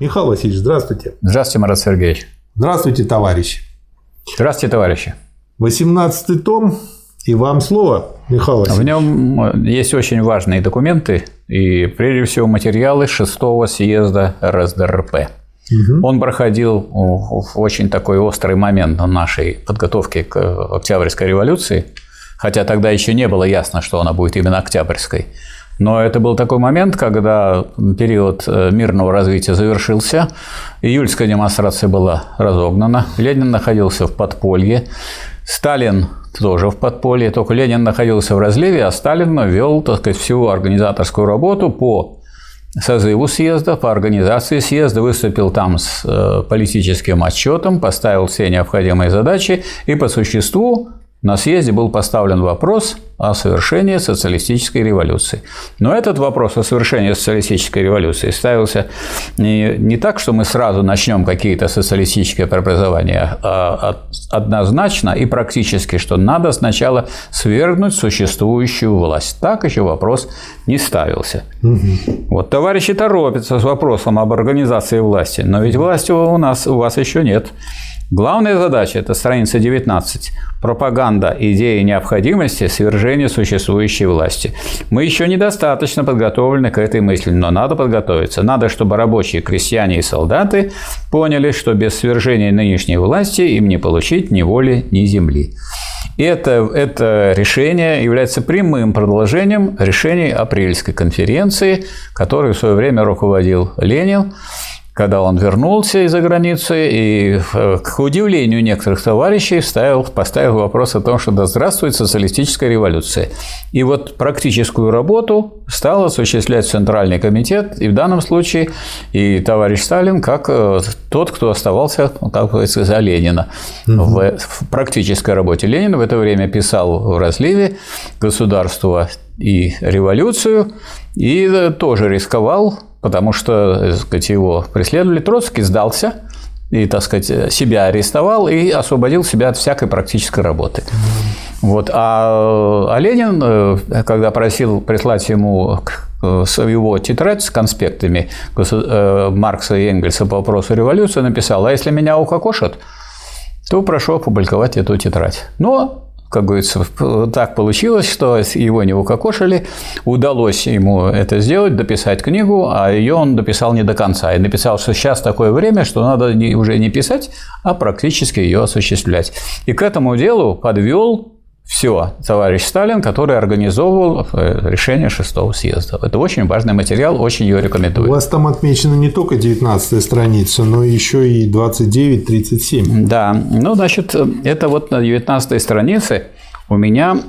Михаил Васильевич, здравствуйте. Здравствуйте, Марат Сергеевич. Здравствуйте, товарищи. Здравствуйте, товарищи. 18 том, и вам слово, Михаил Васильевич. В нем есть очень важные документы, и прежде всего материалы шестого съезда РСДРП. Угу. Он проходил в очень такой острый момент нашей подготовки к Октябрьской революции, хотя тогда еще не было ясно, что она будет именно Октябрьской. Но это был такой момент, когда период э, мирного развития завершился, июльская демонстрация была разогнана, Ленин находился в подполье, Сталин тоже в подполье, только Ленин находился в разливе, а Сталин вел, так сказать, всю организаторскую работу по созыву съезда, по организации съезда, выступил там с э, политическим отчетом, поставил все необходимые задачи и по существу на съезде был поставлен вопрос о совершении социалистической революции. Но этот вопрос о совершении социалистической революции ставился не, не так, что мы сразу начнем какие-то социалистические преобразования, а однозначно и практически, что надо сначала свергнуть существующую власть. Так еще вопрос не ставился. Угу. Вот товарищи торопятся с вопросом об организации власти, но ведь власти у нас у вас еще нет. Главная задача – это страница 19. Пропаганда идеи необходимости свержения существующей власти. Мы еще недостаточно подготовлены к этой мысли, но надо подготовиться. Надо, чтобы рабочие, крестьяне и солдаты поняли, что без свержения нынешней власти им не получить ни воли, ни земли. И это, это решение является прямым продолжением решений Апрельской конференции, которой в свое время руководил Ленин когда он вернулся из-за границы и, э, к удивлению некоторых товарищей, вставил, поставил вопрос о том, что да здравствует социалистическая революция. И вот практическую работу стал осуществлять Центральный комитет, и в данном случае и товарищ Сталин как э, тот, кто оставался, как говорится, за Ленина. Угу. В, в практической работе Ленин в это время писал в разливе «Государство и революцию», и э, тоже рисковал потому что, так сказать, его преследовали. Троцкий сдался и, так сказать, себя арестовал и освободил себя от всякой практической работы. Вот. А, а Ленин, э, когда просил прислать ему э, его тетрадь с конспектами э, Маркса и Энгельса по вопросу революции, написал, а если меня укокошат, то прошу опубликовать эту тетрадь. Но как говорится, так получилось, что его не укокошили, удалось ему это сделать, дописать книгу, а ее он дописал не до конца. И написал, что сейчас такое время, что надо уже не писать, а практически ее осуществлять. И к этому делу подвел все, товарищ Сталин, который организовывал э, решение шестого съезда. Это очень важный материал, очень ее рекомендую. У вас там отмечена не только 19 страница, но еще и 29-37. Да, ну, значит, это вот на 19 странице у меня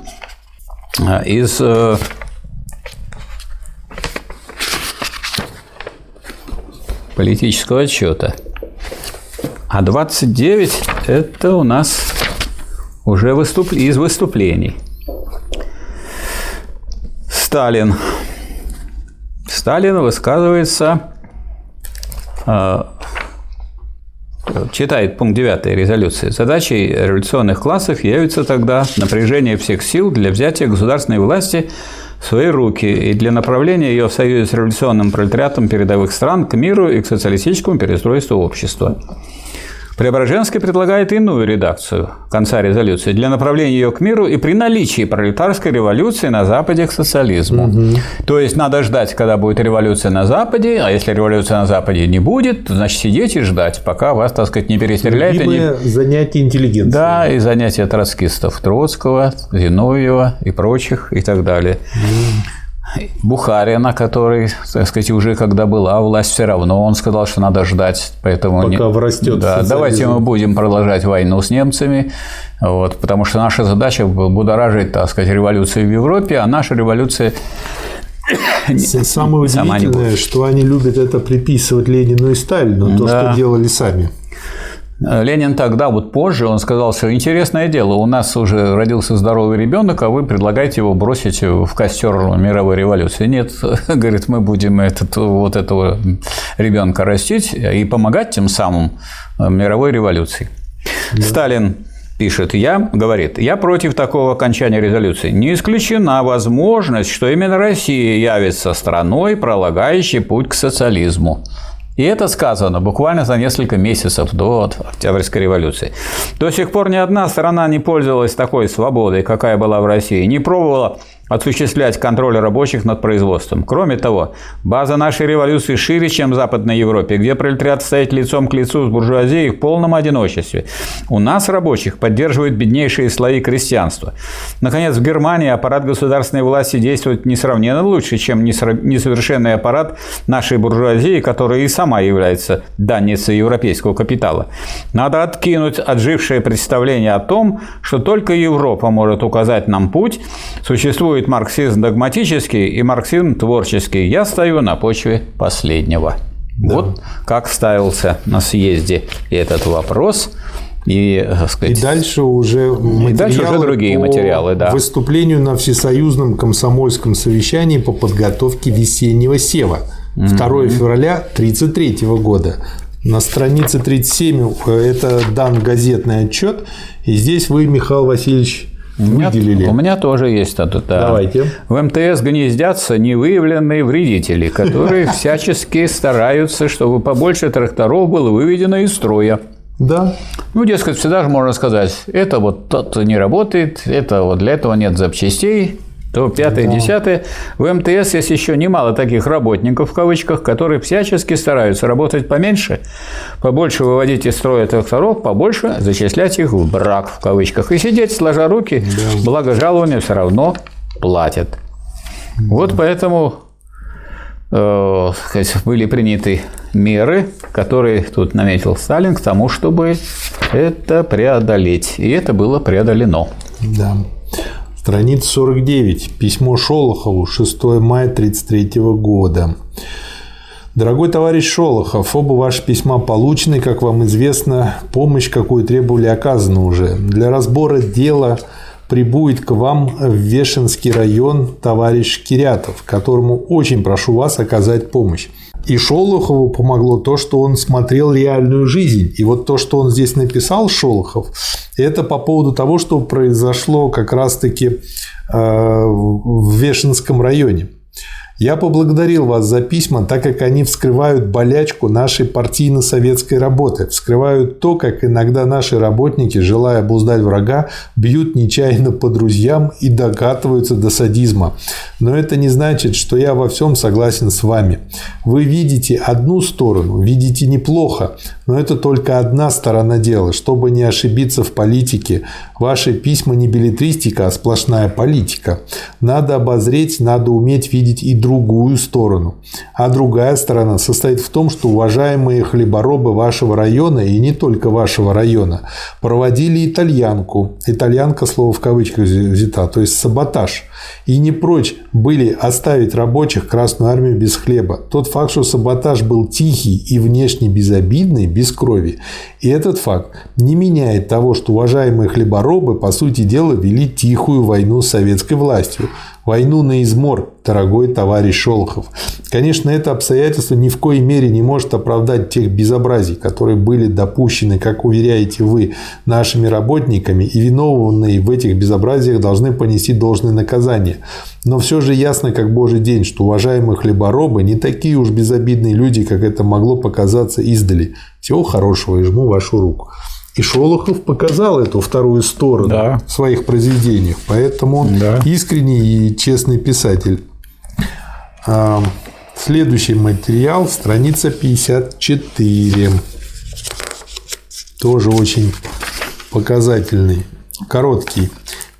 э, из э, политического отчета. А 29 – это у нас уже выступ... из выступлений. Сталин. Сталин высказывается, э, читает пункт 9 резолюции. Задачей революционных классов явится тогда напряжение всех сил для взятия государственной власти в свои руки и для направления ее в союзе с революционным пролетариатом передовых стран к миру и к социалистическому перестройству общества. Преображенский предлагает иную редакцию конца резолюции для направления ее к миру и при наличии пролетарской революции на Западе к социализму. Угу. То есть надо ждать, когда будет революция на Западе, а если революция на Западе не будет, то значит сидеть и ждать, пока вас, так сказать, не перестреляют. Любимое не... занятие интеллигенции. Да, и занятия троцкистов Троцкого, Зиновьева и прочих и так далее. Угу. Бухарина, который, так сказать, уже когда была власть, все равно он сказал, что надо ждать, поэтому пока не... врастет. Да, давайте мы будем продолжать войну с немцами, вот, потому что наша задача будоражить, так сказать, революцию в Европе, а наша революция Самое удивительное, что они любят это приписывать Ленину и Сталину, то, что делали сами. Ленин тогда, вот позже, он сказал, что интересное дело, у нас уже родился здоровый ребенок, а вы предлагаете его бросить в костер мировой революции. Нет, говорит, мы будем этот, вот этого ребенка растить и помогать тем самым мировой революции. Да. Сталин пишет, я, говорит, я против такого окончания резолюции. Не исключена возможность, что именно Россия явится страной, пролагающей путь к социализму. И это сказано буквально за несколько месяцев до Октябрьской революции. До сих пор ни одна страна не пользовалась такой свободой, какая была в России, не пробовала осуществлять контроль рабочих над производством. Кроме того, база нашей революции шире, чем в Западной Европе, где пролетариат стоит лицом к лицу с буржуазией в полном одиночестве. У нас рабочих поддерживают беднейшие слои крестьянства. Наконец, в Германии аппарат государственной власти действует несравненно лучше, чем несовершенный аппарат нашей буржуазии, которая и сама является данницей европейского капитала. Надо откинуть отжившее представление о том, что только Европа может указать нам путь, существует существует марксизм догматический и марксизм творческий. Я стою на почве последнего. Да. Вот как ставился на съезде этот вопрос. И, сказать, и дальше уже и дальше уже другие материалы, да. Выступлению на всесоюзном комсомольском совещании по подготовке весеннего сева 2 mm-hmm. февраля 1933 года. На странице 37 э, это дан газетный отчет, и здесь вы, Михаил Васильевич, выделили. У меня тоже есть статут. Да. Давайте. В МТС гнездятся невыявленные вредители, которые всячески стараются, чтобы побольше тракторов было выведено из строя. Да. Ну, дескать, всегда же можно сказать, это вот тот не работает, это вот для этого нет запчастей, то пятое, да. десятое. В МТС есть еще немало таких работников, в кавычках, которые всячески стараются работать поменьше, побольше выводить из строя тракторов, побольше зачислять их в брак, в кавычках, и сидеть сложа руки, да. благо жалования все равно платят. Да. Вот поэтому э, были приняты меры, которые тут наметил Сталин к тому, чтобы это преодолеть. И это было преодолено. Да. Страница 49. Письмо Шолохову 6 мая 1933 года. Дорогой товарищ Шолохов, оба ваши письма получены, как вам известно, помощь, какую требовали, оказана уже. Для разбора дела прибудет к вам в Вешенский район товарищ Кирятов, которому очень прошу вас оказать помощь. И Шолохову помогло то, что он смотрел реальную жизнь. И вот то, что он здесь написал, Шолохов, это по поводу того, что произошло как раз-таки э, в Вешенском районе. Я поблагодарил вас за письма, так как они вскрывают болячку нашей партийно-советской работы, вскрывают то, как иногда наши работники, желая обуздать врага, бьют нечаянно по друзьям и докатываются до садизма. Но это не значит, что я во всем согласен с вами. Вы видите одну сторону, видите неплохо, но это только одна сторона дела. Чтобы не ошибиться в политике, ваши письма не билетристика, а сплошная политика. Надо обозреть, надо уметь видеть и другую сторону. А другая сторона состоит в том, что уважаемые хлеборобы вашего района, и не только вашего района, проводили итальянку. Итальянка слово в кавычках взята, то есть саботаж. И не прочь были оставить рабочих Красную Армию без хлеба. Тот факт, что саботаж был тихий и внешне безобидный, без крови, и этот факт не меняет того, что уважаемые хлеборобы, по сути дела, вели тихую войну с советской властью. Войну на измор, дорогой товарищ Шолохов. Конечно, это обстоятельство ни в коей мере не может оправдать тех безобразий, которые были допущены, как уверяете вы, нашими работниками, и виновные в этих безобразиях должны понести должное наказание. Но все же ясно, как божий день, что уважаемые хлеборобы не такие уж безобидные люди, как это могло показаться издали. Всего хорошего и жму вашу руку. И Шолохов показал эту вторую сторону да. в своих произведениях. Поэтому он да. искренний и честный писатель. А, следующий материал, страница 54. Тоже очень показательный, короткий.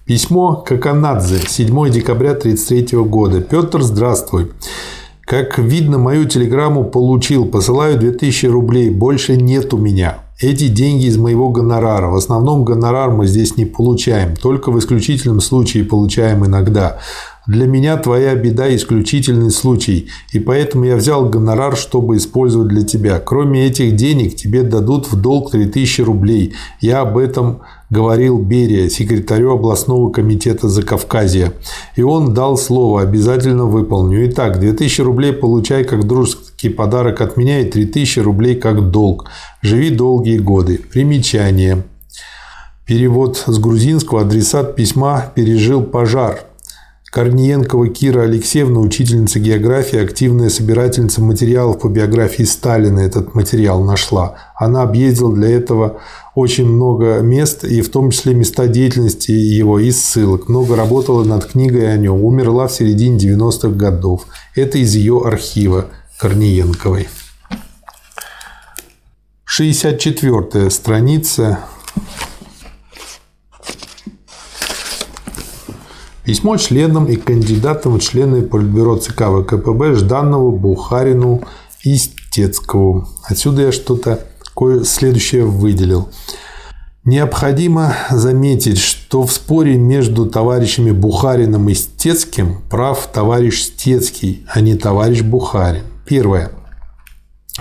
Письмо Каканадзе, 7 декабря 1933 года. Петр, здравствуй. Как видно, мою телеграмму получил. Посылаю 2000 рублей. Больше нет у меня. Эти деньги из моего гонорара. В основном гонорар мы здесь не получаем. Только в исключительном случае получаем иногда. Для меня твоя беда – исключительный случай, и поэтому я взял гонорар, чтобы использовать для тебя. Кроме этих денег тебе дадут в долг 3000 рублей. Я об этом говорил Берия, секретарю областного комитета Закавказья. И он дал слово, обязательно выполню. Итак, 2000 рублей получай как дружеский подарок от меня и 3000 рублей как долг. Живи долгие годы. Примечание. Перевод с грузинского адресат письма пережил пожар Корниенкова Кира Алексеевна, учительница географии, активная собирательница материалов по биографии Сталина, этот материал нашла. Она объездила для этого очень много мест, и в том числе места деятельности его и ссылок. Много работала над книгой о нем. Умерла в середине 90-х годов. Это из ее архива Корниенковой. 64 страница Письмо членам и кандидатам в члены Политбюро ЦК ВКПБ Жданову, Бухарину и Стецкову. Отсюда я что-то кое следующее выделил. Необходимо заметить, что в споре между товарищами Бухариным и Стецким прав товарищ Стецкий, а не товарищ Бухарин. Первое.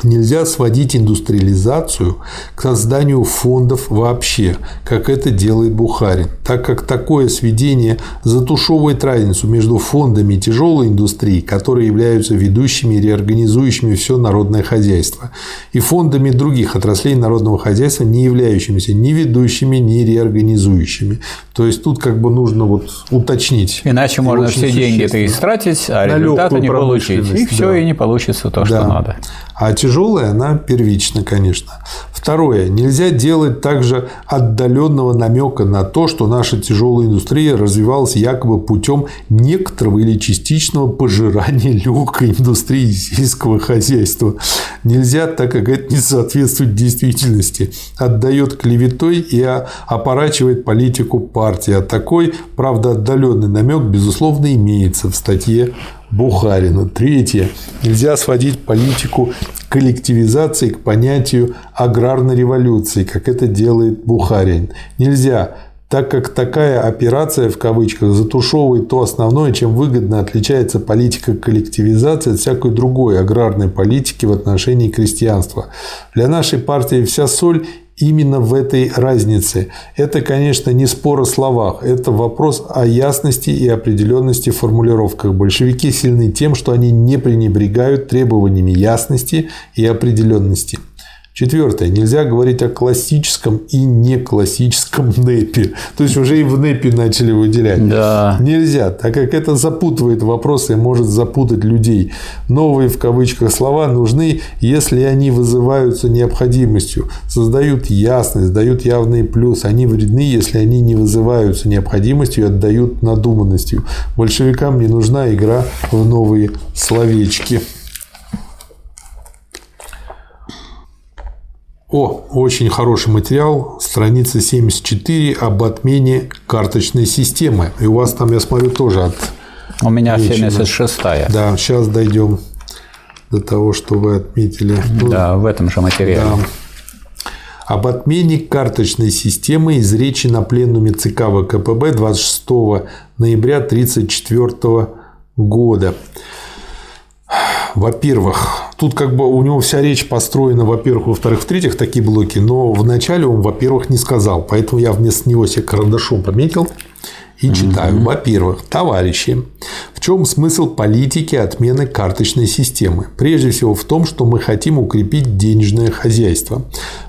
Нельзя сводить индустриализацию к созданию фондов вообще, как это делает Бухарин, так как такое сведение затушевывает разницу между фондами тяжелой индустрии, которые являются ведущими и реорганизующими все народное хозяйство, и фондами других отраслей народного хозяйства, не являющимися ни ведущими, ни реорганизующими. То есть тут как бы нужно вот уточнить. Иначе можно все деньги это истратить, а результата не получить. И все, да. и не получится то, что да. надо. А тяжелая она первична, конечно. Второе. Нельзя делать также отдаленного намека на то, что наша тяжелая индустрия развивалась якобы путем некоторого или частичного пожирания легкой индустрии сельского хозяйства. Нельзя, так как это не соответствует действительности. Отдает клеветой и опорачивает политику партии. А такой, правда, отдаленный намек, безусловно, имеется в статье Бухарина. Третье. Нельзя сводить политику коллективизации к понятию аграрной революции, как это делает Бухарин. Нельзя так как такая операция, в кавычках, затушевывает то основное, чем выгодно отличается политика коллективизации от всякой другой аграрной политики в отношении крестьянства. Для нашей партии вся соль именно в этой разнице. Это, конечно, не спор о словах, это вопрос о ясности и определенности в формулировках. Большевики сильны тем, что они не пренебрегают требованиями ясности и определенности. Четвертое. Нельзя говорить о классическом и не классическом НЭПе. То есть уже и в НЭПе начали выделять. Да. Нельзя, так как это запутывает вопросы и может запутать людей. Новые в кавычках слова нужны, если они вызываются необходимостью, создают ясность, дают явный плюс. Они вредны, если они не вызываются необходимостью и отдают надуманностью. Большевикам не нужна игра в новые словечки. О, очень хороший материал, страница 74 об отмене карточной системы. И у вас там, я смотрю, тоже от... У меня 76-я. Да, сейчас дойдем до того, что вы отметили. Да, в этом же материале. Да. Об отмене карточной системы из речи на пленуме ЦК ВКПБ 26 ноября 1934 года. Во-первых, тут как бы у него вся речь построена, во-первых, во-вторых, в-третьих, такие блоки, но вначале он, во-первых, не сказал, поэтому я вместо него себе карандашом пометил и читаю. Mm-hmm. Во-первых, товарищи, в чем смысл политики отмены карточной системы? Прежде всего в том, что мы хотим укрепить денежное хозяйство.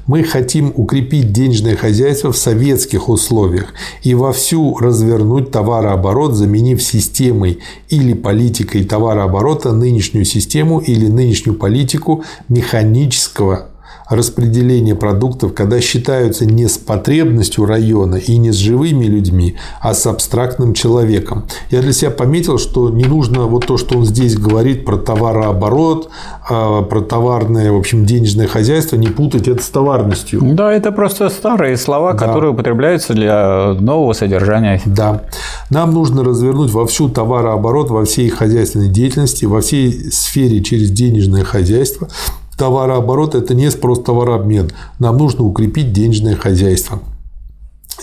Мы хотим укрепить денежное хозяйство в советских условиях и вовсю развернуть товарооборот, заменив системой или политикой товарооборота нынешнюю систему или нынешнюю политику механического распределения продуктов, когда считаются не с потребностью района и не с живыми людьми, а с абстрактным человеком. Я для себя пометил, что не нужно вот то, что он здесь говорит про товарооборот, а, про товарное, в общем, денежное хозяйство, не путать это с товарностью. Да, это просто старые слова, да. которые употребляются для нового содержания. Да. Нам нужно развернуть во всю товарооборот, во всей хозяйственной деятельности, во всей сфере через денежное хозяйство, Товарооборот – это не просто товарообмен. Нам нужно укрепить денежное хозяйство.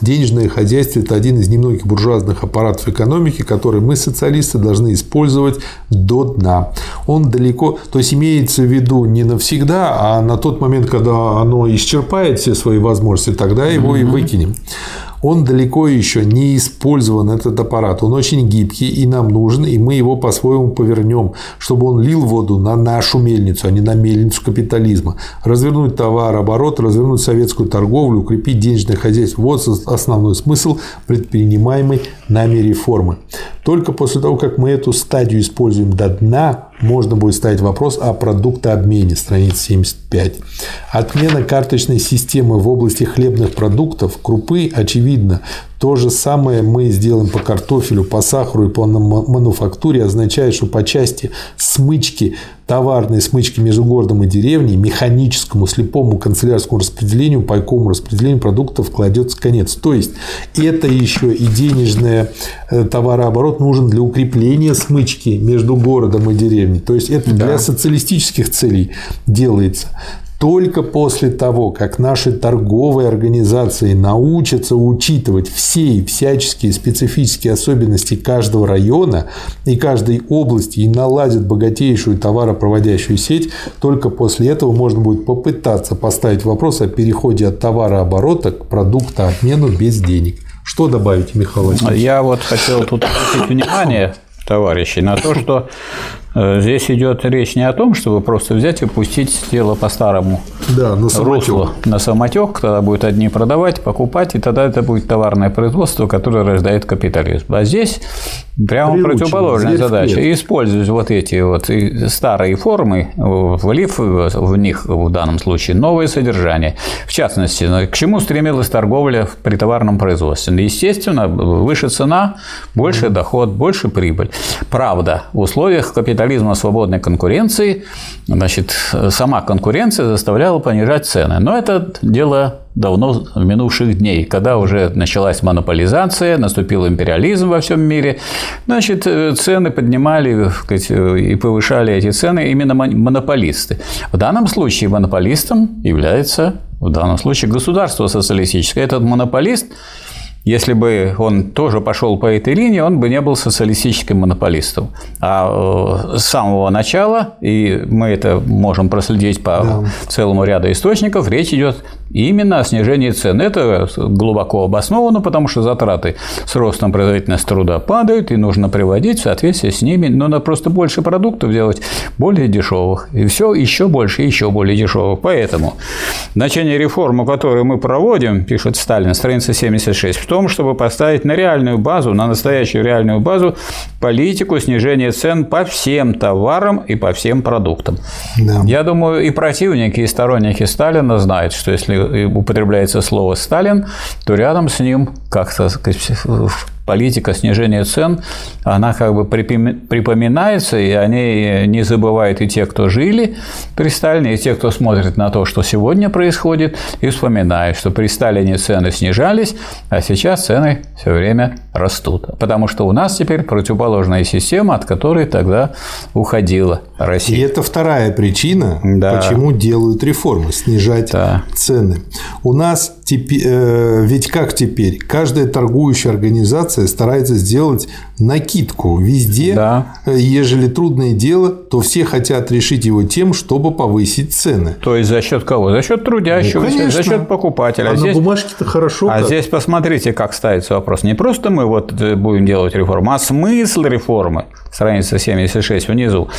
Денежное хозяйство – это один из немногих буржуазных аппаратов экономики, который мы, социалисты, должны использовать до дна. Он далеко, то есть имеется в виду не навсегда, а на тот момент, когда оно исчерпает все свои возможности, тогда его mm-hmm. и выкинем. Он далеко еще не использован, этот аппарат. Он очень гибкий и нам нужен, и мы его по-своему повернем, чтобы он лил воду на нашу мельницу, а не на мельницу капитализма. Развернуть товарооборот, развернуть советскую торговлю, укрепить денежное хозяйство. Вот основной смысл предпринимаемой нами реформы. Только после того, как мы эту стадию используем до дна, можно будет ставить вопрос о продуктообмене, страница 75. Отмена карточной системы в области хлебных продуктов, крупы, очевидно, то же самое мы сделаем по картофелю, по сахару и по мануфактуре, означает, что по части смычки, товарной смычки между городом и деревней, механическому, слепому канцелярскому распределению, пайковому распределению продуктов кладется конец. То есть, это еще и денежный э, товарооборот нужен для укрепления смычки между городом и деревней. То есть, это да. для социалистических целей делается. Только после того, как наши торговые организации научатся учитывать все и всяческие специфические особенности каждого района и каждой области и наладят богатейшую товаропроводящую сеть, только после этого можно будет попытаться поставить вопрос о переходе от товарооборота к продуктообмену без денег. Что добавить, Михаил Я вот хотел тут обратить внимание товарищей на то, что здесь идет речь не о том, чтобы просто взять и пустить дело по старому да, на руслу, на самотек, тогда будет одни продавать, покупать, и тогда это будет товарное производство, которое рождает капитализм. А здесь прямо Приучено, противоположная задача. Вперед. Использовать вот эти вот старые формы, влив в них в данном случае новое содержание. В частности, к чему стремилась торговля при товарном производстве? Естественно, выше цена, больше доход, больше прибыль. Правда, в условиях капитализма капитализма свободной конкуренции, значит, сама конкуренция заставляла понижать цены. Но это дело давно минувших дней, когда уже началась монополизация, наступил империализм во всем мире, значит, цены поднимали сказать, и повышали эти цены именно монополисты. В данном случае монополистом является, в данном случае, государство социалистическое. Этот монополист если бы он тоже пошел по этой линии, он бы не был социалистическим монополистом. А э, с самого начала, и мы это можем проследить по да. целому ряду источников, речь идет именно о снижении цен. Это глубоко обосновано, потому что затраты с ростом производительности труда падают, и нужно приводить в соответствие с ними, но надо просто больше продуктов делать более дешевых. И все еще больше, еще более дешевых. Поэтому значение реформы, которую мы проводим, пишет Сталин, страница 76, в том, чтобы поставить на реальную базу, на настоящую реальную базу политику снижения цен по всем товарам и по всем продуктам. Да. Я думаю, и противники, и сторонники Сталина знают, что если употребляется слово «Сталин», то рядом с ним как-то политика снижения цен, она как бы припоминается, и они не забывают и те, кто жили при Сталине, и те, кто смотрит на то, что сегодня происходит, и вспоминают, что при Сталине цены снижались, а сейчас цены все время растут. Потому что у нас теперь противоположная система, от которой тогда уходила Россия. И это вторая причина, да. почему делают реформы – снижать да. цены. У нас теперь, э, ведь как теперь? Каждая торгующая организация старается сделать накидку везде. Да. Э, ежели трудное дело, то все хотят решить его тем, чтобы повысить цены. То есть за счет кого? За счет трудящего, ну, за счет покупателя. А, а здесь... на бумажке-то хорошо. А как? здесь посмотрите, как ставится вопрос. Не просто мы вот э, будем делать реформу, а смысл реформы, страница 76 внизу,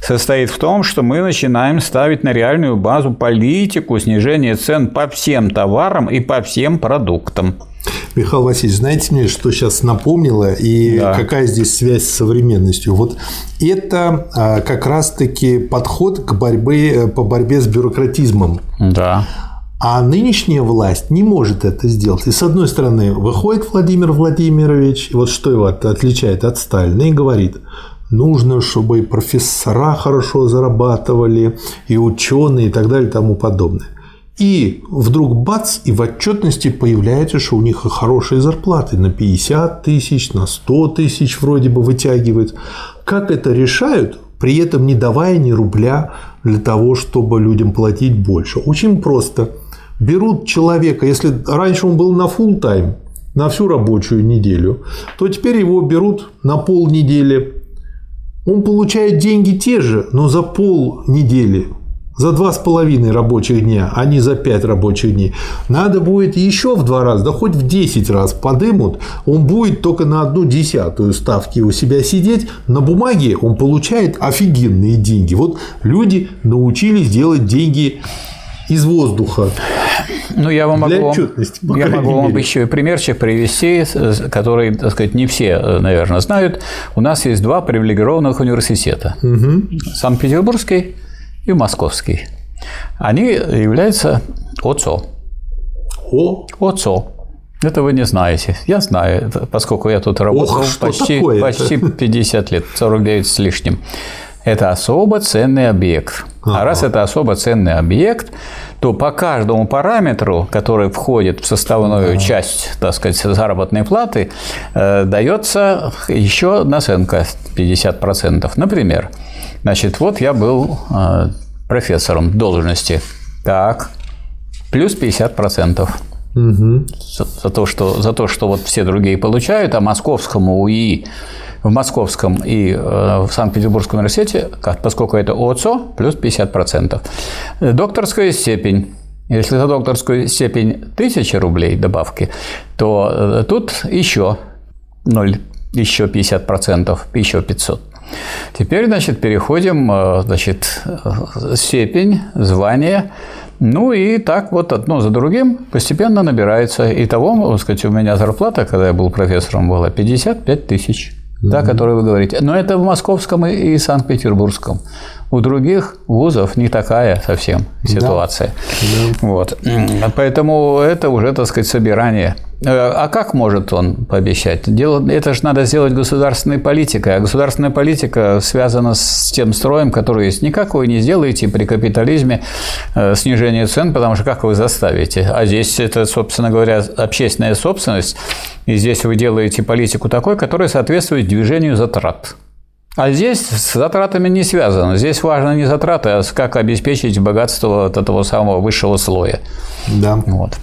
состоит в том, что мы начинаем ставить на реальную базу политику снижения цен по всем товарам и по всем продуктам. Михаил Васильевич, знаете мне, что сейчас напомнило и да. какая здесь связь с современностью? Вот это а, как раз-таки подход к борьбе, по борьбе с бюрократизмом. Да. А нынешняя власть не может это сделать. И с одной стороны, выходит Владимир Владимирович, вот что его отличает от Сталина, и говорит, нужно, чтобы и профессора хорошо зарабатывали, и ученые, и так далее, и тому подобное. И вдруг бац, и в отчетности появляется, что у них хорошие зарплаты на 50 тысяч, на 100 тысяч вроде бы вытягивают. Как это решают, при этом не давая ни рубля для того, чтобы людям платить больше? Очень просто. Берут человека, если раньше он был на full тайм на всю рабочую неделю, то теперь его берут на полнедели. Он получает деньги те же, но за пол недели за два с половиной рабочих дня, а не за пять рабочих дней. Надо будет еще в два раза, да хоть в 10 раз подымут, он будет только на одну десятую ставки у себя сидеть. На бумаге он получает офигенные деньги. Вот люди научились делать деньги из воздуха. Ну, я вам могу, я могу вам еще и примерчик привести, который, так сказать, не все, наверное, знают. У нас есть два привилегированных университета. Угу. Санкт-Петербургский и Московский. Они являются ОЦО. О? ОЦО. Это вы не знаете. Я знаю, поскольку я тут работал Ох, почти, почти 50 лет, 49 с лишним. Это особо ценный объект. Ага. А раз это особо ценный объект, то по каждому параметру, который входит в составную ага. часть, так сказать, заработной платы, э, дается еще наценка 50%. Например, значит, вот я был э, профессором должности. Так, плюс 50%. Угу. За, за, то, что, за то, что вот все другие получают, а московскому УИ в Московском и э, в Санкт-Петербургском университете, поскольку это ОЦО, плюс 50%. Докторская степень. Если за докторскую степень 1000 рублей добавки, то э, тут еще 0, еще 50%, еще 500. Теперь, значит, переходим, э, значит, степень, звание, ну и так вот одно за другим постепенно набирается. Итого, так сказать, у меня зарплата, когда я был профессором, была 55 тысяч да, mm-hmm. который вы говорите. Но это в московском и Санкт-Петербургском. У других вузов не такая совсем ситуация. Да. Да. Вот. Поэтому это уже, так сказать, собирание. Э, а как может он пообещать? Дело, это же надо сделать государственной политикой. А государственная политика связана с тем строем, который есть. Никак вы не сделаете при капитализме э, снижение цен, потому что как вы заставите? А здесь это, собственно говоря, общественная собственность. И здесь вы делаете политику такой, которая соответствует движению затрат. А здесь с затратами не связано. Здесь важно не затраты, а как обеспечить богатство от этого самого высшего слоя. Да. Вот.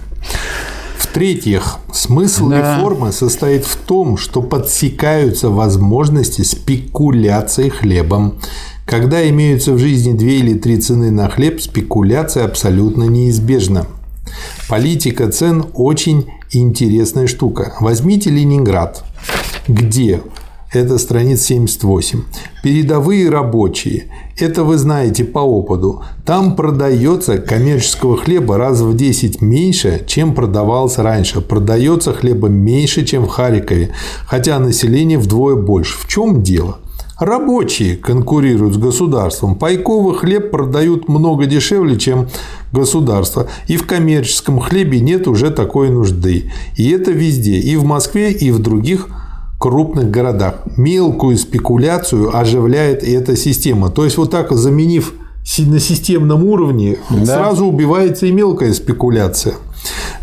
В-третьих, смысл да. реформы состоит в том, что подсекаются возможности спекуляции хлебом. Когда имеются в жизни две или три цены на хлеб, спекуляция абсолютно неизбежна. Политика цен очень интересная штука. Возьмите Ленинград, где это страница 78. Передовые рабочие. Это вы знаете по опыту. Там продается коммерческого хлеба раз в 10 меньше, чем продавался раньше. Продается хлеба меньше, чем в Харькове, хотя население вдвое больше. В чем дело? Рабочие конкурируют с государством. Пайковый хлеб продают много дешевле, чем государство. И в коммерческом хлебе нет уже такой нужды. И это везде. И в Москве, и в других крупных городах. Мелкую спекуляцию оживляет эта система. То есть, вот так заменив на системном уровне, да. сразу убивается и мелкая спекуляция.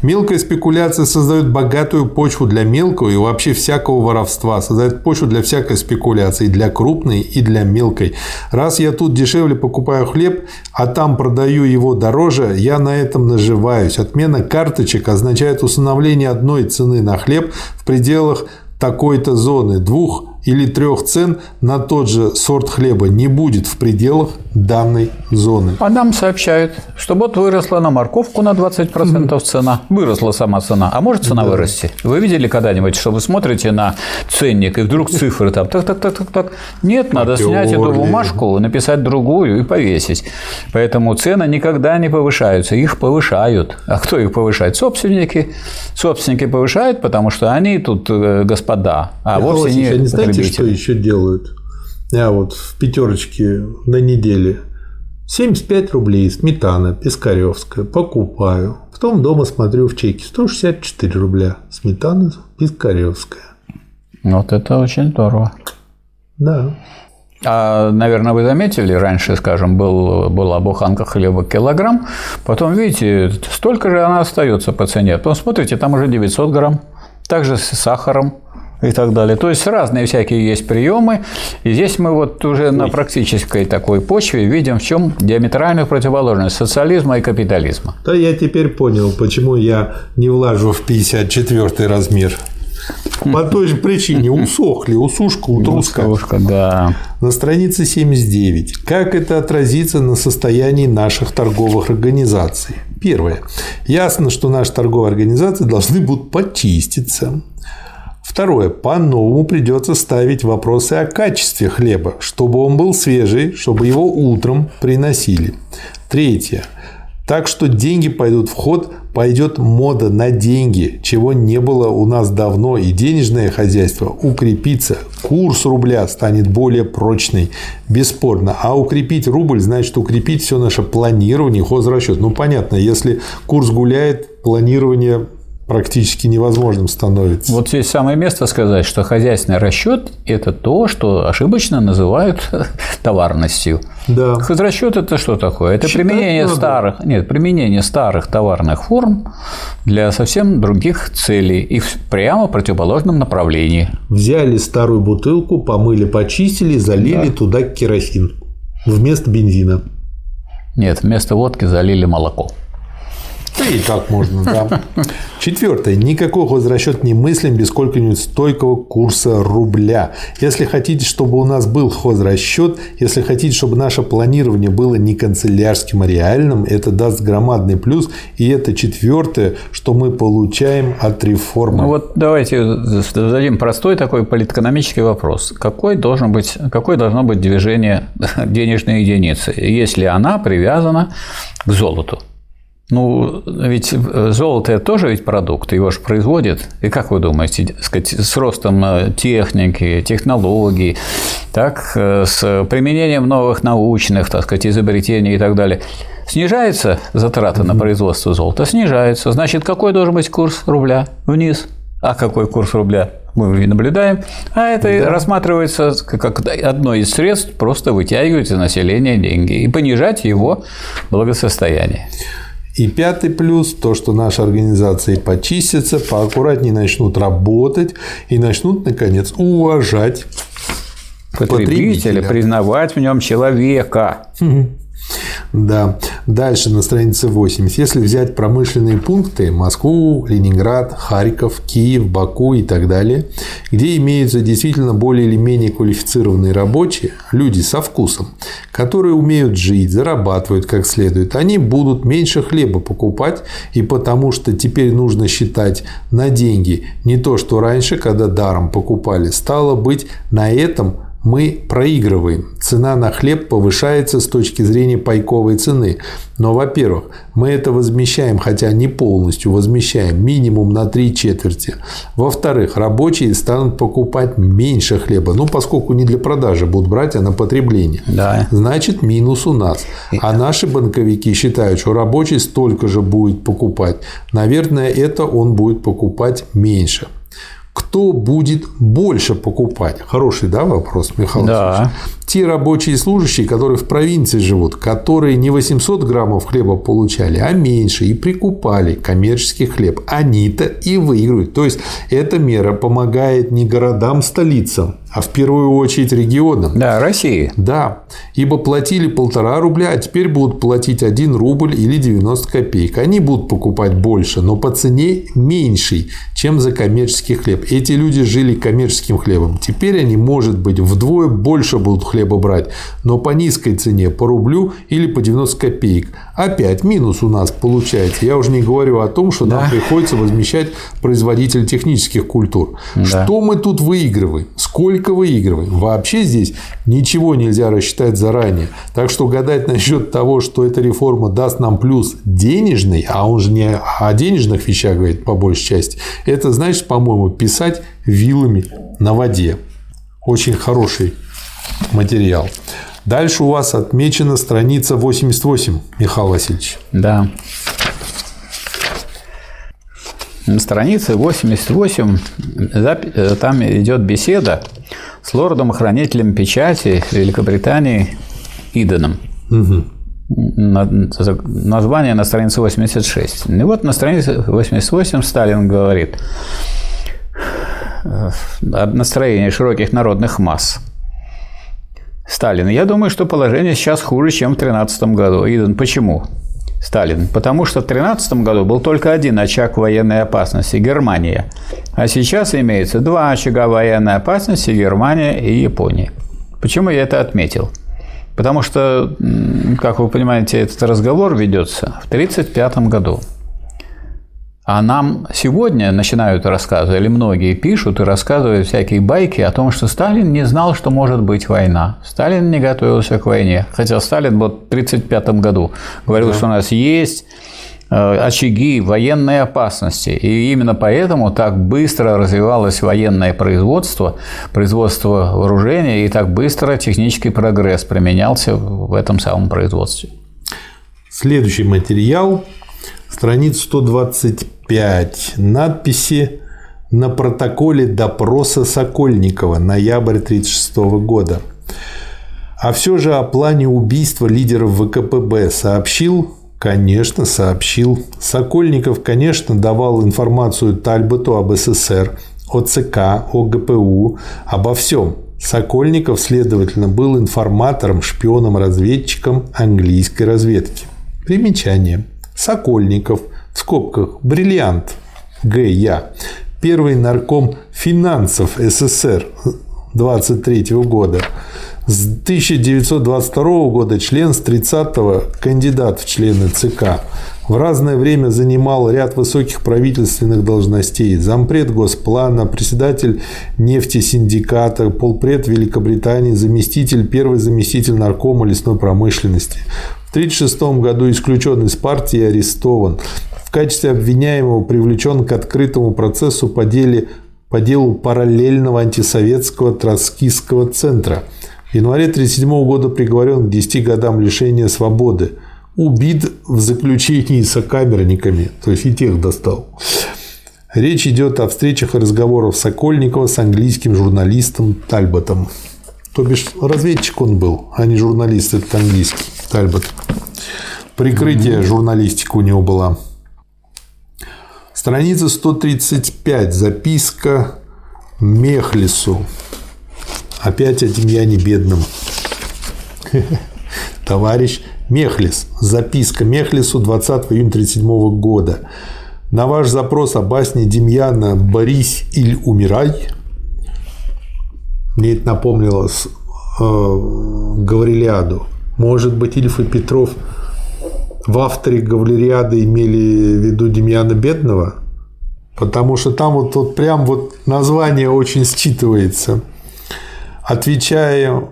Мелкая спекуляция создает богатую почву для мелкого и вообще всякого воровства, создает почву для всякой спекуляции, для крупной и для мелкой. Раз я тут дешевле покупаю хлеб, а там продаю его дороже, я на этом наживаюсь. Отмена карточек означает установление одной цены на хлеб в пределах такой-то зоны двух или трех цен на тот же сорт хлеба не будет в пределах данной зоны. А нам сообщают, что вот выросла на морковку на 20% цена. Выросла сама цена. А может цена да. вырасти? Вы видели когда-нибудь, что вы смотрите на ценник, и вдруг цифры там так, так, так, так, так. Нет, надо снять эту бумажку, написать другую и повесить. Поэтому цены никогда не повышаются, их повышают. А кто их повышает? Собственники. Собственники повышают, потому что они тут э, господа, а Михаил вовсе не, не знаете, что еще делают? Я вот в пятерочке на неделе 75 рублей сметана Пискаревская покупаю. Потом дома смотрю в чеке 164 рубля сметана Пискаревская. Вот это очень здорово. Да. А, наверное, вы заметили, раньше, скажем, был, была буханка хлеба килограмм, потом, видите, столько же она остается по цене. Потом смотрите, там уже 900 грамм. Также с сахаром и так далее. То есть разные всякие есть приемы. И здесь мы вот уже на практической такой почве видим, в чем диаметральную противоположность социализма и капитализма. Да, я теперь понял, почему я не влажу в 54 размер. По той же причине усохли, усушка, утруска. Усушка, да. На странице 79. Как это отразится на состоянии наших торговых организаций? Первое. Ясно, что наши торговые организации должны будут почиститься. Второе. По-новому придется ставить вопросы о качестве хлеба, чтобы он был свежий, чтобы его утром приносили. Третье. Так что деньги пойдут в ход, пойдет мода на деньги, чего не было у нас давно, и денежное хозяйство укрепится, курс рубля станет более прочный, бесспорно. А укрепить рубль значит укрепить все наше планирование, хозрасчет. Ну, понятно, если курс гуляет, планирование практически невозможным становится. Вот здесь самое место сказать, что хозяйственный расчет – это то, что ошибочно называют товарностью. Да. Хозрасчет – это что такое? Это Считать применение надо. старых, нет, применение старых товарных форм для совсем других целей и в прямо противоположном направлении. Взяли старую бутылку, помыли, почистили, залили туда керосин вместо бензина. Нет, вместо водки залили молоко. Да и так можно, да. Четвертое. Никакой хозрасчет не мыслим без сколько-нибудь стойкого курса рубля. Если хотите, чтобы у нас был хозрасчет, если хотите, чтобы наше планирование было не канцелярским, а реальным, это даст громадный плюс. И это четвертое, что мы получаем от реформы. Ну вот давайте зададим простой такой политэкономический вопрос. Какой, должен быть, какое должно быть движение денежной единицы, если она привязана к золоту? Ну, ведь золото – это тоже ведь продукт, его же производят. И как вы думаете, сказать, с ростом э, техники, технологий, так, э, с применением новых научных, так сказать, изобретений и так далее, снижается затрата на производство золота? Снижается. Значит, какой должен быть курс рубля? Вниз. А какой курс рубля? Мы наблюдаем. А это да. рассматривается как одно из средств просто вытягивать из населения деньги и понижать его благосостояние. И пятый плюс – то, что наши организации почистятся, поаккуратнее начнут работать и начнут, наконец, уважать потребителя, потребителя. признавать в нем человека. Да. Дальше на странице 80. Если взять промышленные пункты Москву, Ленинград, Харьков, Киев, Баку и так далее, где имеются действительно более или менее квалифицированные рабочие, люди со вкусом, которые умеют жить, зарабатывают как следует, они будут меньше хлеба покупать, и потому что теперь нужно считать на деньги не то, что раньше, когда даром покупали. Стало быть, на этом мы проигрываем. Цена на хлеб повышается с точки зрения пайковой цены. Но, во-первых, мы это возмещаем, хотя не полностью возмещаем, минимум на три четверти. Во-вторых, рабочие станут покупать меньше хлеба, ну, поскольку не для продажи будут брать, а на потребление. Да. Значит, минус у нас. А наши банковики считают, что рабочий столько же будет покупать. Наверное, это он будет покупать меньше кто будет больше покупать? Хороший, да, вопрос, Михаил Да. Те рабочие служащие, которые в провинции живут, которые не 800 граммов хлеба получали, а меньше, и прикупали коммерческий хлеб, они-то и выигрывают. То есть, эта мера помогает не городам, столицам, а в первую очередь регионам. Да, России. Да, ибо платили полтора рубля, а теперь будут платить 1 рубль или 90 копеек. Они будут покупать больше, но по цене меньшей, чем за коммерческий хлеб. Эти люди жили коммерческим хлебом. Теперь они, может быть, вдвое больше будут хлеба брать, но по низкой цене, по рублю или по 90 копеек. Опять минус у нас получается. Я уже не говорю о том, что да. нам приходится возмещать производителя технических культур. Да. Что мы тут выигрываем? Сколько выигрываем? Вообще здесь ничего нельзя рассчитать заранее. Так что гадать насчет того, что эта реформа даст нам плюс денежный, а он же не о денежных вещах говорит по большей части, это значит, по-моему, писать вилами на воде. Очень хороший материал. Дальше у вас отмечена страница 88, Михаил Васильевич. Да. На странице 88 там идет беседа с лордом-хранителем печати Великобритании Иденом. Угу. Название на странице 86. И вот на странице 88 Сталин говорит о настроении широких народных масс. Сталин. Я думаю, что положение сейчас хуже, чем в 2013 году. Иден, почему? Сталин, потому что в 2013 году был только один очаг военной опасности – Германия. А сейчас имеется два очага военной опасности – Германия и Япония. Почему я это отметил? Потому что, как вы понимаете, этот разговор ведется в 1935 году. А нам сегодня начинают рассказывать, или многие пишут и рассказывают всякие байки о том, что Сталин не знал, что может быть война. Сталин не готовился к войне. Хотя Сталин вот в 1935 году говорил, да. что у нас есть э, очаги военной опасности. И именно поэтому так быстро развивалось военное производство, производство вооружения, и так быстро технический прогресс применялся в этом самом производстве. Следующий материал, страница 125 5. Надписи на протоколе допроса Сокольникова, ноябрь 1936 года. А все же о плане убийства лидеров ВКПБ сообщил Конечно, сообщил. Сокольников, конечно, давал информацию Тальботу об СССР, о ЦК, о ГПУ, обо всем. Сокольников, следовательно, был информатором, шпионом, разведчиком английской разведки. Примечание. Сокольников – в скобках бриллиант Г. Я, первый нарком финансов СССР 23 года, с 1922 года член с 30-го кандидат в члены ЦК. В разное время занимал ряд высоких правительственных должностей. Зампред Госплана, председатель нефтесиндиката, полпред Великобритании, заместитель, первый заместитель наркома лесной промышленности. В 1936 году исключен из партии и арестован в качестве обвиняемого привлечен к открытому процессу по, деле, по делу параллельного антисоветского троцкистского центра. В январе 1937 года приговорен к 10 годам лишения свободы. Убит в заключении сокамерниками, то есть и тех достал. Речь идет о встречах и разговорах Сокольникова с английским журналистом Тальботом. То бишь разведчик он был, а не журналист этот английский Тальбот. Прикрытие журналистика у него была. Страница 135. Записка Мехлису. Опять о Демьяне Бедном. Товарищ Мехлис. Записка Мехлису 20 июня 1937 года. На ваш запрос о басне Демьяна «Борись или умирай» мне это напомнило с, э, Гаврилиаду. Может быть, Ильф и Петров в авторе Гавлериады имели в виду Демьяна Бедного, потому что там вот, вот прям вот название очень считывается. Отвечая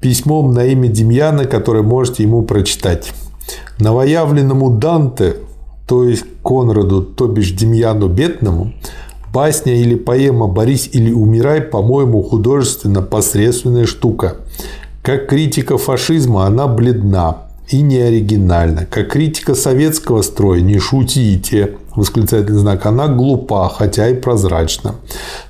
письмом на имя Демьяна, которое можете ему прочитать. Новоявленному Данте, то есть Конраду, то бишь Демьяну Бедному, басня или поэма «Борись или умирай», по-моему, художественно посредственная штука. Как критика фашизма она бледна, и не оригинальна. Как критика советского строя, не шутите, восклицательный знак, она глупа, хотя и прозрачна.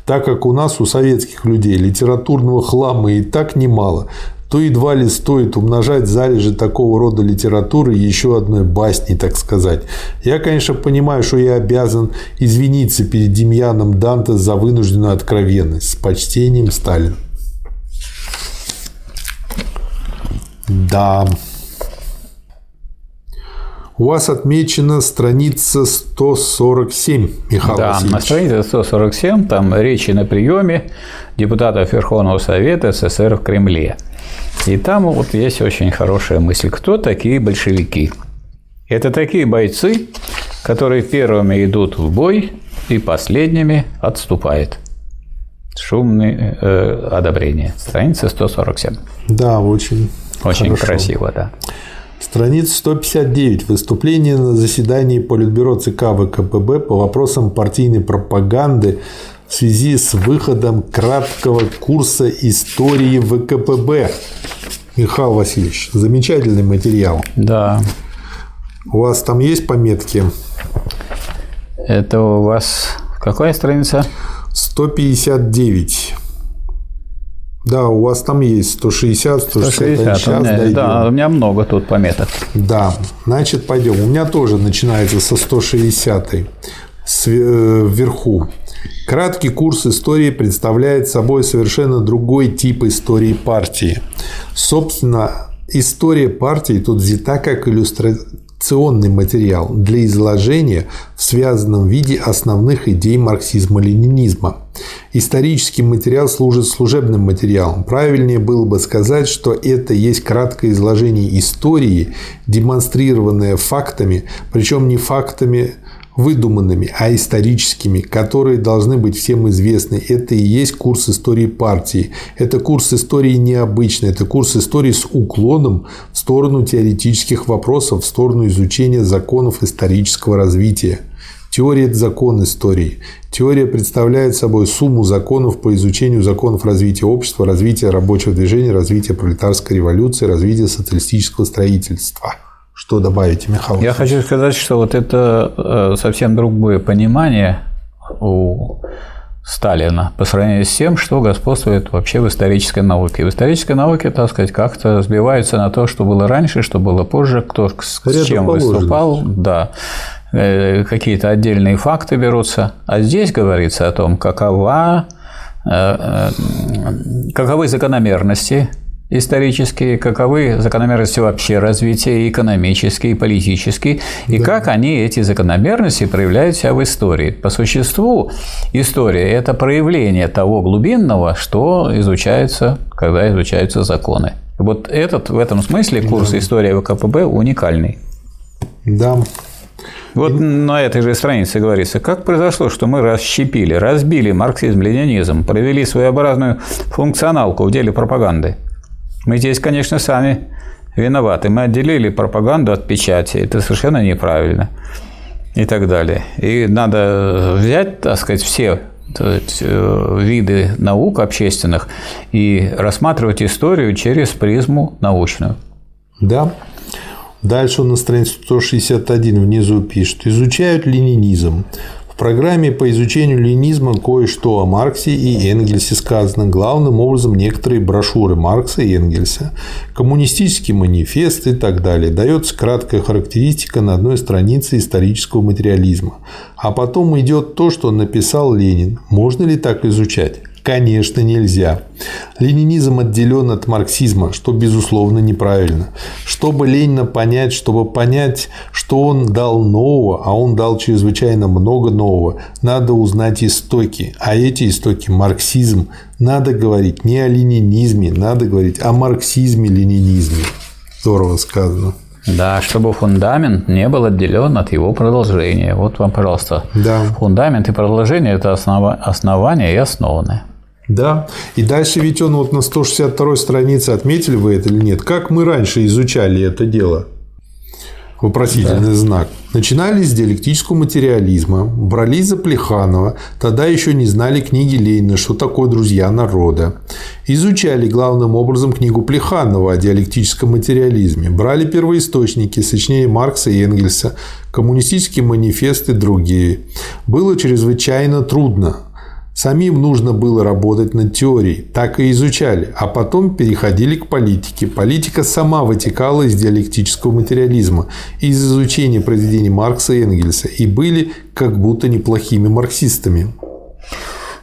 Так как у нас, у советских людей, литературного хлама и так немало, то едва ли стоит умножать залежи такого рода литературы еще одной басней, так сказать. Я, конечно, понимаю, что я обязан извиниться перед Демьяном Данте за вынужденную откровенность. С почтением, Сталин. Да. У вас отмечена страница 147, Михаил Да, Васильевич. на странице 147 там речи на приеме депутатов Верховного Совета СССР в Кремле. И там вот есть очень хорошая мысль. Кто такие большевики? Это такие бойцы, которые первыми идут в бой и последними отступают. Шумное э, одобрение. Страница 147. Да, очень Очень хорошо. красиво, да. Страница 159. Выступление на заседании Политбюро ЦК ВКПБ по вопросам партийной пропаганды в связи с выходом краткого курса истории ВКПБ. Михаил Васильевич, замечательный материал. Да. У вас там есть пометки? Это у вас какая страница? 159. Да, у вас там есть 160, 160. 160. Сейчас у меня, дойдем. да, у меня много тут пометок. Да, значит, пойдем. У меня тоже начинается со 160 с- э, вверху. Краткий курс истории представляет собой совершенно другой тип истории партии. Собственно, история партии тут взята как иллюстративный концепционный материал для изложения в связанном виде основных идей марксизма-ленинизма. Исторический материал служит служебным материалом. Правильнее было бы сказать, что это есть краткое изложение истории, демонстрированное фактами, причем не фактами выдуманными, а историческими, которые должны быть всем известны. Это и есть курс истории партии. Это курс истории необычный. Это курс истории с уклоном в сторону теоретических вопросов, в сторону изучения законов исторического развития. Теория – это закон истории. Теория представляет собой сумму законов по изучению законов развития общества, развития рабочего движения, развития пролетарской революции, развития социалистического строительства – что добавить, Михаил? Я хочу сказать, что вот это э, совсем другое понимание у Сталина по сравнению с тем, что господствует вообще в исторической науке. В исторической науке, так сказать, как-то сбиваются на то, что было раньше, что было позже, кто с Ряду чем выступал, да, э, какие-то отдельные факты берутся. А здесь говорится о том, какова, э, каковы закономерности исторические, каковы закономерности вообще развития экономические, и политические, и да. как они, эти закономерности, проявляют себя в истории. По существу история – это проявление того глубинного, что изучается, когда изучаются законы. Вот этот, в этом смысле, курс да. «История ВКПБ» уникальный. Да, вот на этой же странице говорится, как произошло, что мы расщепили, разбили марксизм-ленинизм, провели своеобразную функционалку в деле пропаганды. Мы здесь, конечно, сами виноваты. Мы отделили пропаганду от печати. Это совершенно неправильно. И так далее. И надо взять, так сказать, все э, виды наук общественных и рассматривать историю через призму научную. Да. Дальше он на странице 161 внизу пишет. Изучают ленинизм. В программе по изучению ленинизма кое-что о Марксе и Энгельсе сказано, главным образом некоторые брошюры Маркса и Энгельса, коммунистический манифест и так далее. Дается краткая характеристика на одной странице исторического материализма. А потом идет то, что написал Ленин. Можно ли так изучать? Конечно, нельзя. Ленинизм отделен от марксизма, что, безусловно, неправильно. Чтобы Ленина понять, чтобы понять, что он дал нового, а он дал чрезвычайно много нового, надо узнать истоки. А эти истоки – марксизм. Надо говорить не о ленинизме, надо говорить о марксизме-ленинизме. Здорово сказано. Да, чтобы фундамент не был отделен от его продолжения. Вот вам, пожалуйста. Да. Фундамент и продолжение – это основа, основание и основное. Да. И дальше ведь он вот на 162 странице, отметили вы это или нет, как мы раньше изучали это дело? Вопросительный да. знак. Начинали с диалектического материализма, брались за Плеханова, тогда еще не знали книги Ленина, что такое «Друзья народа». Изучали главным образом книгу Плеханова о диалектическом материализме, брали первоисточники, сочнее Маркса и Энгельса, коммунистические манифесты и другие. Было чрезвычайно трудно, Самим нужно было работать над теорией, так и изучали, а потом переходили к политике. Политика сама вытекала из диалектического материализма, из изучения произведений Маркса и Энгельса, и были как будто неплохими марксистами.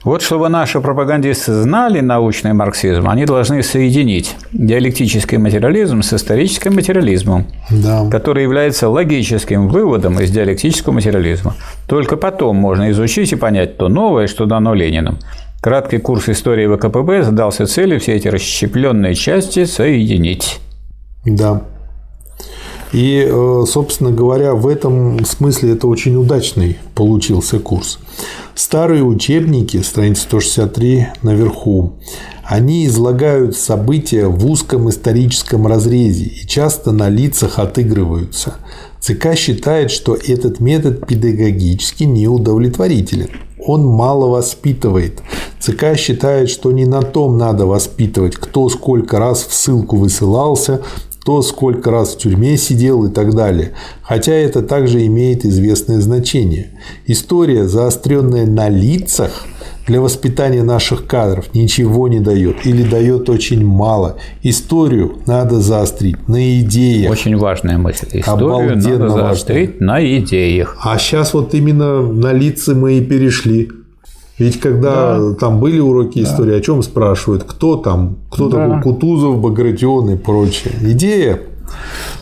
Вот чтобы наши пропагандисты знали научный марксизм, они должны соединить диалектический материализм с историческим материализмом, да. который является логическим выводом из диалектического материализма. Только потом можно изучить и понять то новое, что дано Лениным. Краткий курс истории ВКПБ задался целью все эти расщепленные части соединить. Да. И, э, собственно говоря, в этом смысле это очень удачный получился курс. Старые учебники, страница 163 наверху, они излагают события в узком историческом разрезе и часто на лицах отыгрываются. ЦК считает, что этот метод педагогически неудовлетворителен. Он мало воспитывает. ЦК считает, что не на том надо воспитывать, кто сколько раз в ссылку высылался, кто сколько раз в тюрьме сидел и так далее. Хотя это также имеет известное значение. История, заостренная на лицах, для воспитания наших кадров ничего не дает или дает очень мало. Историю надо заострить на идеях. Очень важная мысль. Историю Обалденно надо заострить важная. на идеях. А сейчас вот именно на лица мы и перешли. Ведь когда да. там были уроки истории, да. о чем спрашивают, кто там, кто да. такой Кутузов, Багратион и прочее. Идея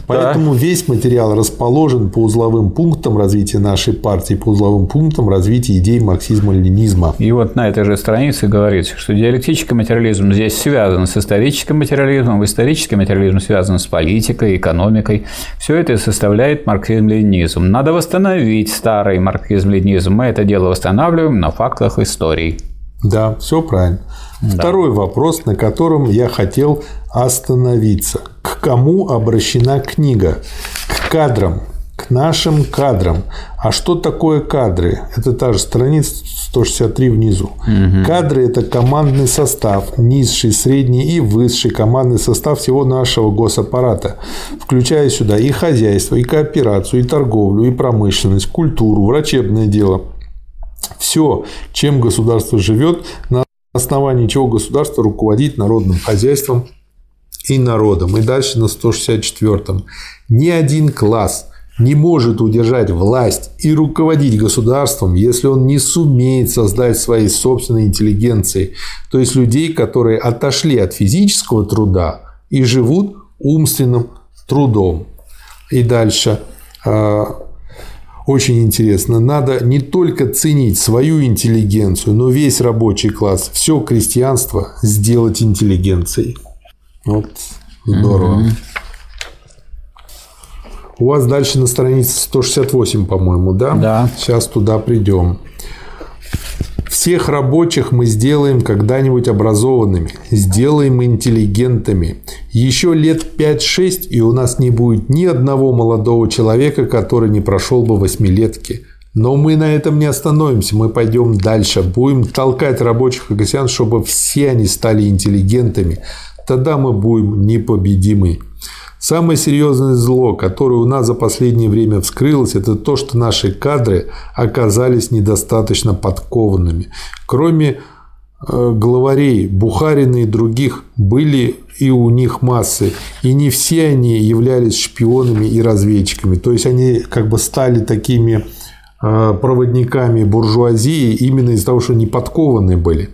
Поэтому да. весь материал расположен по узловым пунктам развития нашей партии, по узловым пунктам развития идей марксизма-ленинизма. И вот на этой же странице говорится, что диалектический материализм здесь связан с историческим материализмом, исторический материализм связан с политикой, экономикой. Все это составляет марксизм-ленинизм. Надо восстановить старый марксизм-ленинизм. Мы это дело восстанавливаем на фактах истории. Да, все правильно. Да. Второй вопрос, на котором я хотел остановиться. К кому обращена книга? К кадрам, к нашим кадрам. А что такое кадры? Это та же страница 163 внизу. Угу. Кадры – это командный состав, низший, средний и высший командный состав всего нашего госаппарата, включая сюда и хозяйство, и кооперацию, и торговлю, и промышленность, культуру, врачебное дело. Все, чем государство живет, на основании чего государство руководит народным хозяйством и народом. И дальше на 164-м. Ни один класс не может удержать власть и руководить государством, если он не сумеет создать своей собственной интеллигенции, то есть людей, которые отошли от физического труда и живут умственным трудом. И дальше а, очень интересно. Надо не только ценить свою интеллигенцию, но весь рабочий класс, все крестьянство сделать интеллигенцией. Вот здорово. Mm-hmm. У вас дальше на странице 168, по-моему, да? Да. Сейчас туда придем. Всех рабочих мы сделаем когда-нибудь образованными, сделаем интеллигентами. Еще лет 5-6, и у нас не будет ни одного молодого человека, который не прошел бы восьмилетки. Но мы на этом не остановимся, мы пойдем дальше, будем толкать рабочих и крестьян, чтобы все они стали интеллигентами. Тогда мы будем непобедимы. Самое серьезное зло, которое у нас за последнее время вскрылось, это то, что наши кадры оказались недостаточно подкованными. Кроме э, главарей, Бухарина и других были и у них массы. И не все они являлись шпионами и разведчиками. То есть они как бы стали такими э, проводниками буржуазии именно из-за того, что не подкованные были.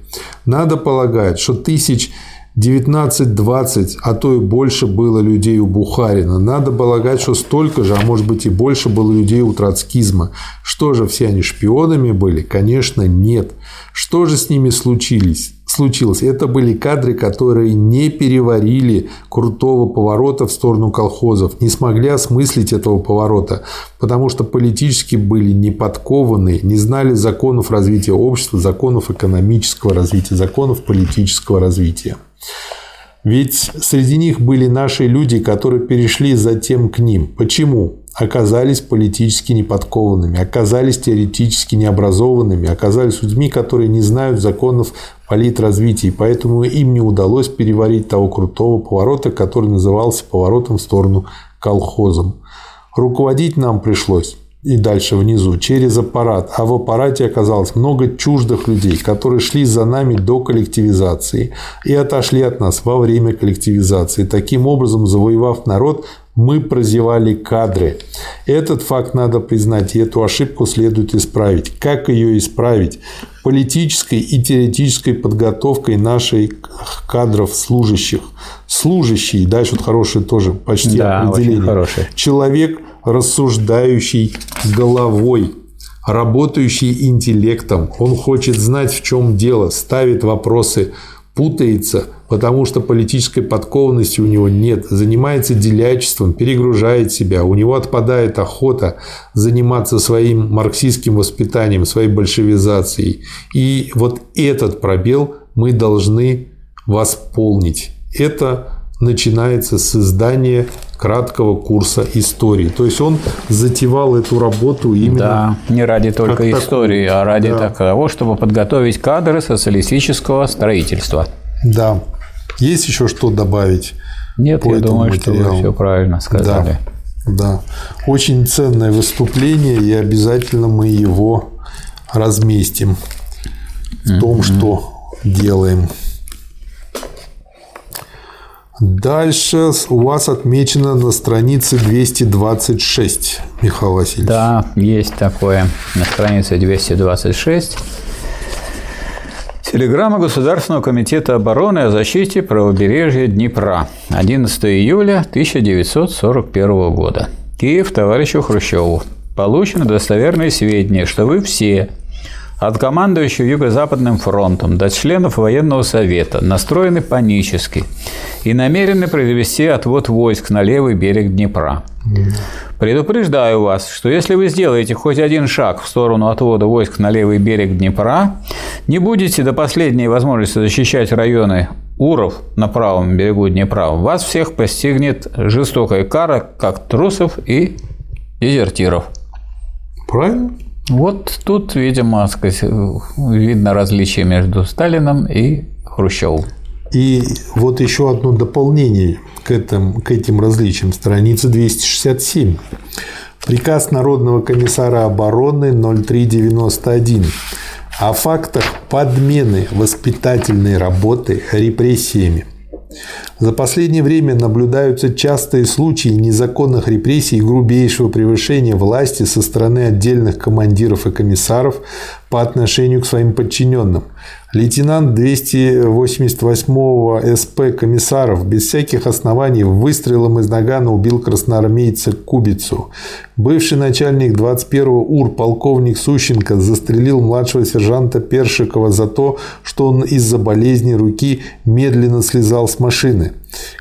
Надо полагать, что тысяч 19-20, а то и больше было людей у Бухарина. Надо полагать, что столько же, а может быть и больше было людей у троцкизма. Что же, все они шпионами были? Конечно, нет. Что же с ними случилось? случилось. Это были кадры, которые не переварили крутого поворота в сторону колхозов, не смогли осмыслить этого поворота, потому что политически были не подкованы, не знали законов развития общества, законов экономического развития, законов политического развития. Ведь среди них были наши люди, которые перешли затем к ним. Почему? Оказались политически неподкованными, оказались теоретически необразованными, оказались людьми, которые не знают законов политразвития, и поэтому им не удалось переварить того крутого поворота, который назывался поворотом в сторону колхозом. Руководить нам пришлось и дальше внизу, через аппарат. А в аппарате оказалось много чуждых людей, которые шли за нами до коллективизации и отошли от нас во время коллективизации. Таким образом, завоевав народ, мы прозевали кадры. Этот факт надо признать, и эту ошибку следует исправить. Как ее исправить? Политической и теоретической подготовкой наших кадров служащих. Служащий, дальше вот хорошее тоже почти да, определение. Человек, рассуждающий головой, работающий интеллектом. Он хочет знать, в чем дело, ставит вопросы, путается, потому что политической подкованности у него нет, занимается делячеством, перегружает себя, у него отпадает охота заниматься своим марксистским воспитанием, своей большевизацией. И вот этот пробел мы должны восполнить. Это начинается с издания краткого курса истории. То есть он затевал эту работу именно... Да, не ради только истории, такую. а ради да. того, чтобы подготовить кадры социалистического строительства. Да. Есть еще что добавить? Нет, по я думаю, материалу? что вы все правильно сказали. Да, да. Очень ценное выступление, и обязательно мы его разместим в том, mm-hmm. что делаем. Дальше у вас отмечено на странице 226, Михаил Васильевич. Да, есть такое на странице 226. Телеграмма Государственного комитета обороны о защите правобережья Днепра. 11 июля 1941 года. Киев товарищу Хрущеву. Получены достоверные сведения, что вы все, от командующего Юго-Западным фронтом до членов военного совета, настроены панически и намерены произвести отвод войск на левый берег Днепра. Предупреждаю вас, что если вы сделаете хоть один шаг в сторону отвода войск на левый берег Днепра, не будете до последней возможности защищать районы Уров на правом берегу Днепра, вас всех постигнет жестокая кара, как трусов и дезертиров. Правильно? Вот тут, видимо, сказать, видно различие между Сталином и Хрущевым. И вот еще одно дополнение к, этим, к этим различиям. Страница 267. Приказ Народного комиссара обороны 0391 о фактах подмены воспитательной работы репрессиями. За последнее время наблюдаются частые случаи незаконных репрессий и грубейшего превышения власти со стороны отдельных командиров и комиссаров по отношению к своим подчиненным. Лейтенант 288-го СП комиссаров без всяких оснований выстрелом из нагана убил красноармейца Кубицу. Бывший начальник 21-го УР полковник Сущенко застрелил младшего сержанта Першикова за то, что он из-за болезни руки медленно слезал с машины.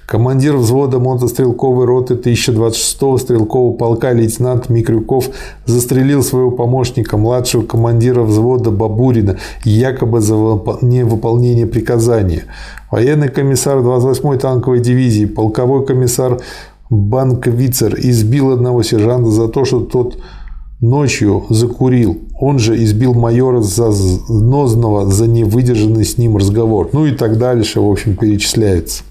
Командир взвода мотострелковой роты 1026-го стрелкового полка лейтенант Микрюков застрелил своего помощника, младшего командира взвода Бабурина, якобы за невыполнение приказания. Военный комиссар 28-й танковой дивизии, полковой комиссар Банковицер избил одного сержанта за то, что тот ночью закурил. Он же избил майора Зазнозного за невыдержанный с ним разговор. Ну и так дальше, в общем, перечисляется.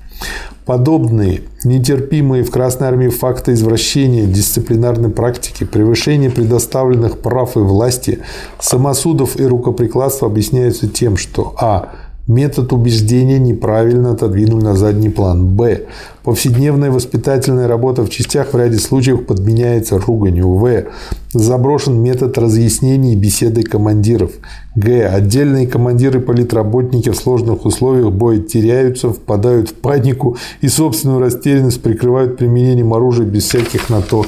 Подобные нетерпимые в Красной Армии факты извращения дисциплинарной практики, превышения предоставленных прав и власти, самосудов и рукоприкладства объясняются тем, что а. Метод убеждения неправильно отодвинули на задний план. Б. Повседневная воспитательная работа в частях в ряде случаев подменяется руганью. В. Заброшен метод разъяснений и беседы командиров. Г. Отдельные командиры политработники в сложных условиях боя теряются, впадают в панику и собственную растерянность прикрывают применением оружия без всяких на то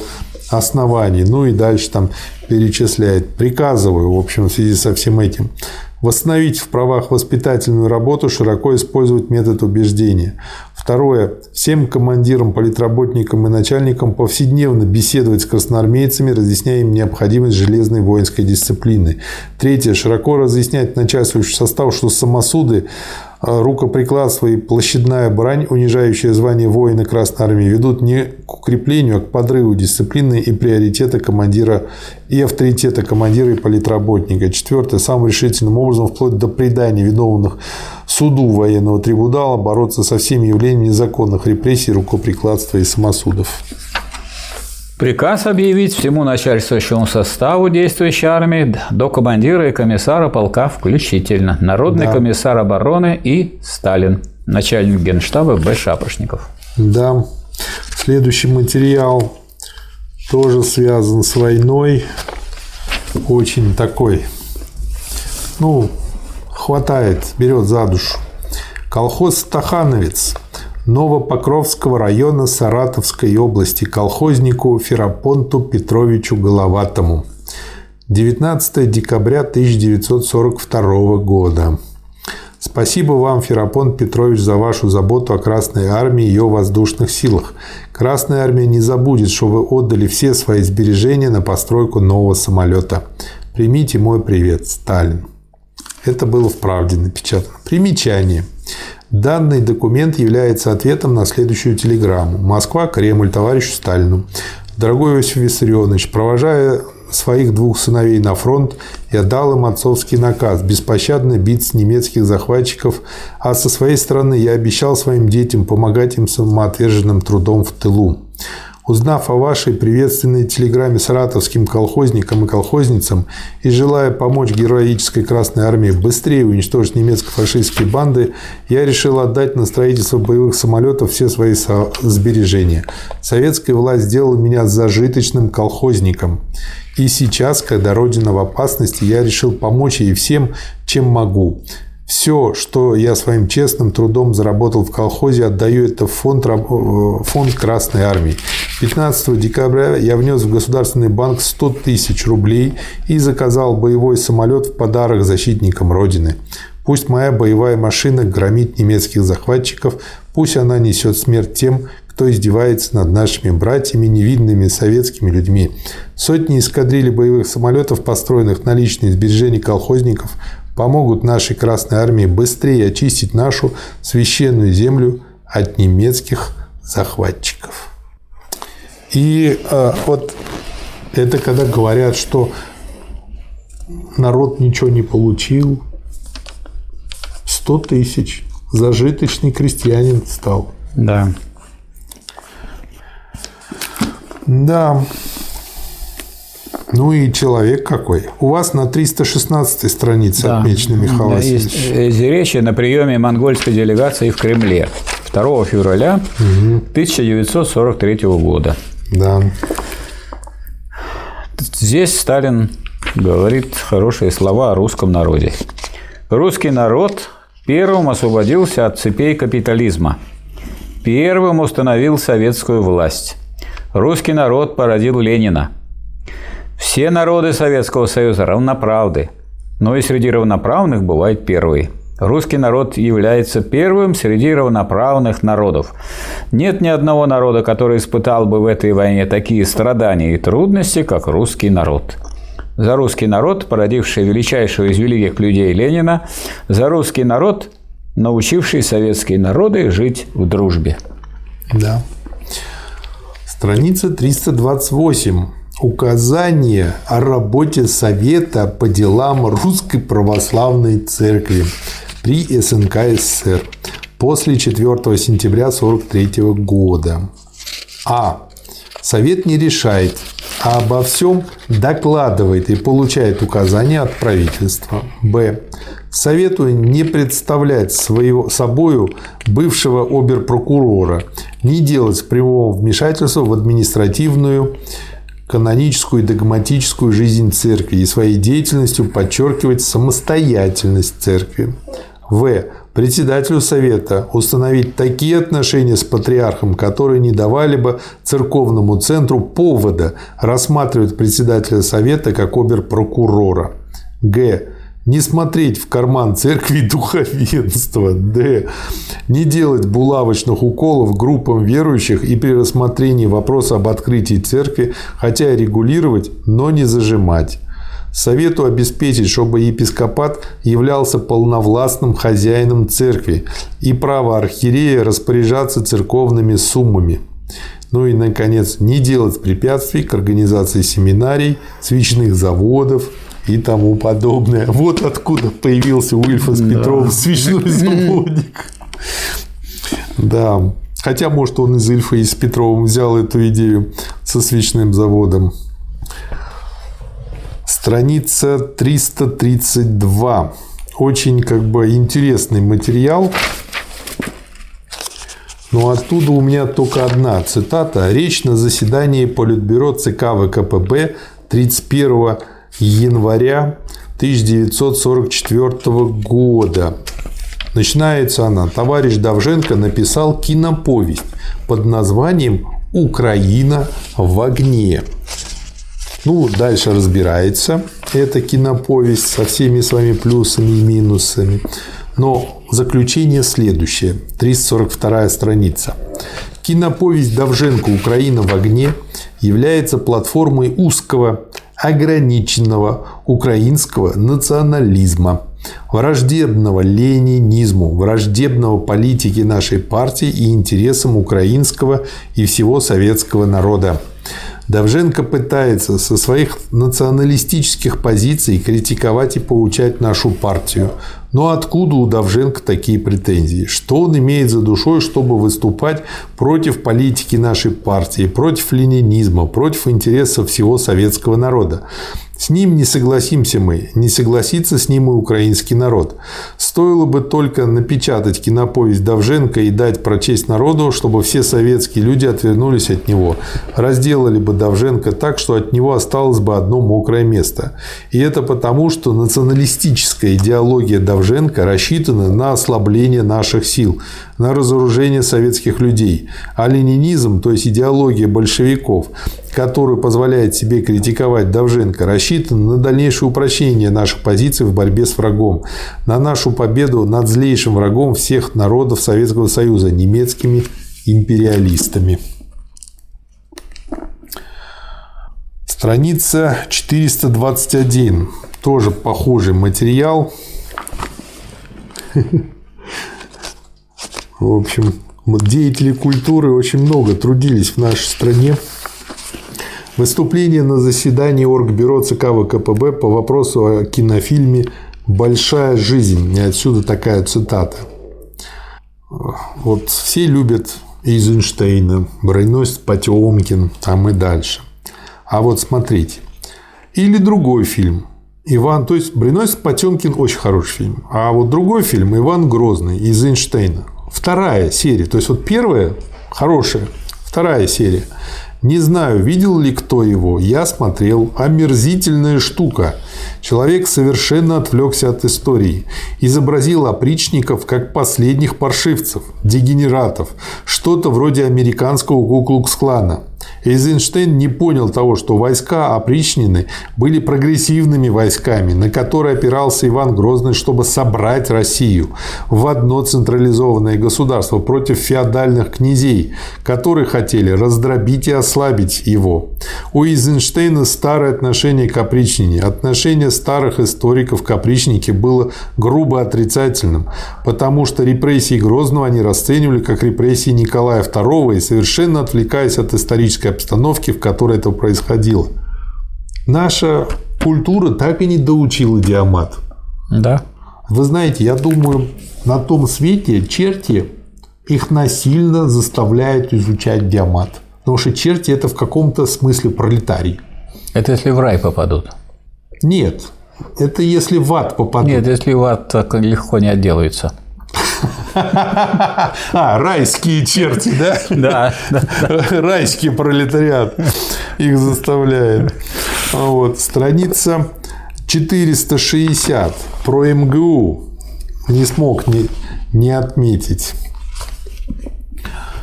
оснований. Ну и дальше там перечисляет. Приказываю, в общем, в связи со всем этим Восстановить в правах воспитательную работу, широко использовать метод убеждения. Второе. Всем командирам, политработникам и начальникам повседневно беседовать с красноармейцами, разъясняя им необходимость железной воинской дисциплины. Третье. Широко разъяснять начальствующий состав, что самосуды рукоприкладство и площадная брань, унижающая звание воина Красной Армии, ведут не к укреплению, а к подрыву дисциплины и приоритета командира и авторитета командира и политработника. Четвертое. Самым решительным образом, вплоть до предания виновных суду военного трибунала, бороться со всеми явлениями незаконных репрессий, рукоприкладства и самосудов. Приказ объявить всему начальствующему составу действующей армии до командира и комиссара полка включительно. Народный да. комиссар обороны и Сталин. Начальник генштаба Б. Шапошников. Да. Следующий материал тоже связан с войной. Очень такой, ну, хватает, берет за душу. Колхоз «Стахановец» Новопокровского района Саратовской области колхознику Ферапонту Петровичу Головатому. 19 декабря 1942 года. Спасибо вам, Ферапонт Петрович, за вашу заботу о Красной Армии и ее воздушных силах. Красная Армия не забудет, что вы отдали все свои сбережения на постройку нового самолета. Примите мой привет, Сталин. Это было в правде напечатано. Примечание. Данный документ является ответом на следующую телеграмму. Москва, Кремль, товарищу Сталину. Дорогой Иосиф Виссарионович, провожая своих двух сыновей на фронт, я дал им отцовский наказ беспощадно бить немецких захватчиков, а со своей стороны я обещал своим детям помогать им самоотверженным трудом в тылу. Узнав о вашей приветственной телеграмме саратовским колхозникам и колхозницам и желая помочь героической Красной Армии быстрее уничтожить немецко-фашистские банды, я решил отдать на строительство боевых самолетов все свои сбережения. Советская власть сделала меня зажиточным колхозником. И сейчас, когда Родина в опасности, я решил помочь ей всем, чем могу. Все, что я своим честным трудом заработал в колхозе, отдаю это в фонд, э, фонд Красной Армии. 15 декабря я внес в Государственный банк 100 тысяч рублей и заказал боевой самолет в подарок защитникам Родины. Пусть моя боевая машина громит немецких захватчиков, пусть она несет смерть тем, кто издевается над нашими братьями, невидными советскими людьми. Сотни эскадрилей боевых самолетов, построенных на личные сбережения колхозников, помогут нашей Красной Армии быстрее очистить нашу священную землю от немецких захватчиков. И э, вот это когда говорят, что народ ничего не получил, 100 тысяч, зажиточный крестьянин стал. Да. Да. Ну и человек какой. У вас на 316 странице да. отмечено, Михаил да, Васильевич. Есть речи на приеме монгольской делегации в Кремле 2 февраля угу. 1943 года. Да. Здесь Сталин говорит хорошие слова о русском народе. Русский народ первым освободился от цепей капитализма. Первым установил советскую власть. Русский народ породил Ленина – все народы Советского Союза равноправны, но и среди равноправных бывает первый. Русский народ является первым среди равноправных народов. Нет ни одного народа, который испытал бы в этой войне такие страдания и трудности, как русский народ. За русский народ, породивший величайшего из великих людей Ленина, за русский народ, научивший советские народы жить в дружбе. Да. Страница 328 указание о работе Совета по делам Русской Православной Церкви при СНК СССР после 4 сентября 1943 года. А. Совет не решает, а обо всем докладывает и получает указания от правительства. Б. Советую не представлять своего, собою бывшего оберпрокурора, не делать прямого вмешательства в административную каноническую и догматическую жизнь церкви и своей деятельностью подчеркивать самостоятельность церкви. В. Председателю Совета установить такие отношения с патриархом, которые не давали бы церковному центру повода рассматривать председателя Совета как оберпрокурора. Г не смотреть в карман церкви духовенства. Д. Не делать булавочных уколов группам верующих и при рассмотрении вопроса об открытии церкви, хотя и регулировать, но не зажимать. Совету обеспечить, чтобы епископат являлся полновластным хозяином церкви и право архиерея распоряжаться церковными суммами. Ну и, наконец, не делать препятствий к организации семинарий, свечных заводов, и тому подобное. Вот откуда появился Уильфас да. Петров, свечной заводик. Да. Хотя, может, он из Ильфа и с Петровым взял эту идею со свечным заводом. Страница 332. Очень как бы интересный материал. Но оттуда у меня только одна цитата. Речь на заседании Политбюро ЦК ВКПБ 31 января 1944 года. Начинается она. Товарищ Давженко написал киноповесть под названием «Украина в огне». Ну, дальше разбирается эта киноповесть со всеми своими плюсами и минусами. Но заключение следующее. 342 страница. Киноповесть Давженко «Украина в огне» является платформой узкого ограниченного украинского национализма, враждебного ленинизму, враждебного политике нашей партии и интересам украинского и всего советского народа. Давженко пытается со своих националистических позиций критиковать и поучать нашу партию. Но откуда у Давженко такие претензии? Что он имеет за душой, чтобы выступать против политики нашей партии, против ленинизма, против интересов всего советского народа? С ним не согласимся мы, не согласится с ним и украинский народ. Стоило бы только напечатать киноповесть Давженко и дать прочесть народу, чтобы все советские люди отвернулись от него. Разделали бы Давженко так, что от него осталось бы одно мокрое место. И это потому, что националистическая идеология Давженко рассчитана на ослабление наших сил, на разоружение советских людей. А ленинизм, то есть идеология большевиков, которую позволяет себе критиковать Давженко, рассчитан на дальнейшее упрочение наших позиций в борьбе с врагом, на нашу победу над злейшим врагом всех народов Советского Союза – немецкими империалистами. Страница 421. Тоже похожий материал. В общем, деятели культуры очень много трудились в нашей стране Выступление на заседании Оргбюро ЦК ВКПБ по вопросу о кинофильме «Большая жизнь». Не отсюда такая цитата. Вот все любят Эйзенштейна, броненосец Потемкин, там и дальше. А вот смотрите. Или другой фильм. Иван, то есть Броненосец Потемкин очень хороший фильм. А вот другой фильм Иван Грозный из Эйнштейна. Вторая серия. То есть вот первая хорошая, вторая серия. Не знаю, видел ли кто его. Я смотрел. Омерзительная штука. Человек совершенно отвлекся от истории. Изобразил опричников как последних паршивцев, дегенератов. Что-то вроде американского Куклукс-клана. Эйзенштейн не понял того, что войска опричнины были прогрессивными войсками, на которые опирался Иван Грозный, чтобы собрать Россию в одно централизованное государство против феодальных князей, которые хотели раздробить и ослабить его. У Эйзенштейна старое отношение к опричнине. Отношение старых историков к опричнике было грубо отрицательным, потому что репрессии Грозного они расценивали как репрессии Николая II и совершенно отвлекаясь от исторической обстановки, в которой это происходило. Наша культура так и не доучила диамат. Да. Вы знаете, я думаю, на том свете черти их насильно заставляют изучать диамат. Потому что черти – это в каком-то смысле пролетарий. Это если в рай попадут? Нет. Это если в ад попадут. Нет, если в ад, так легко не отделаются. А, райские черти, да? Да. Райский пролетариат их заставляет. Вот. Страница 460 про МГУ. Не смог не, не отметить.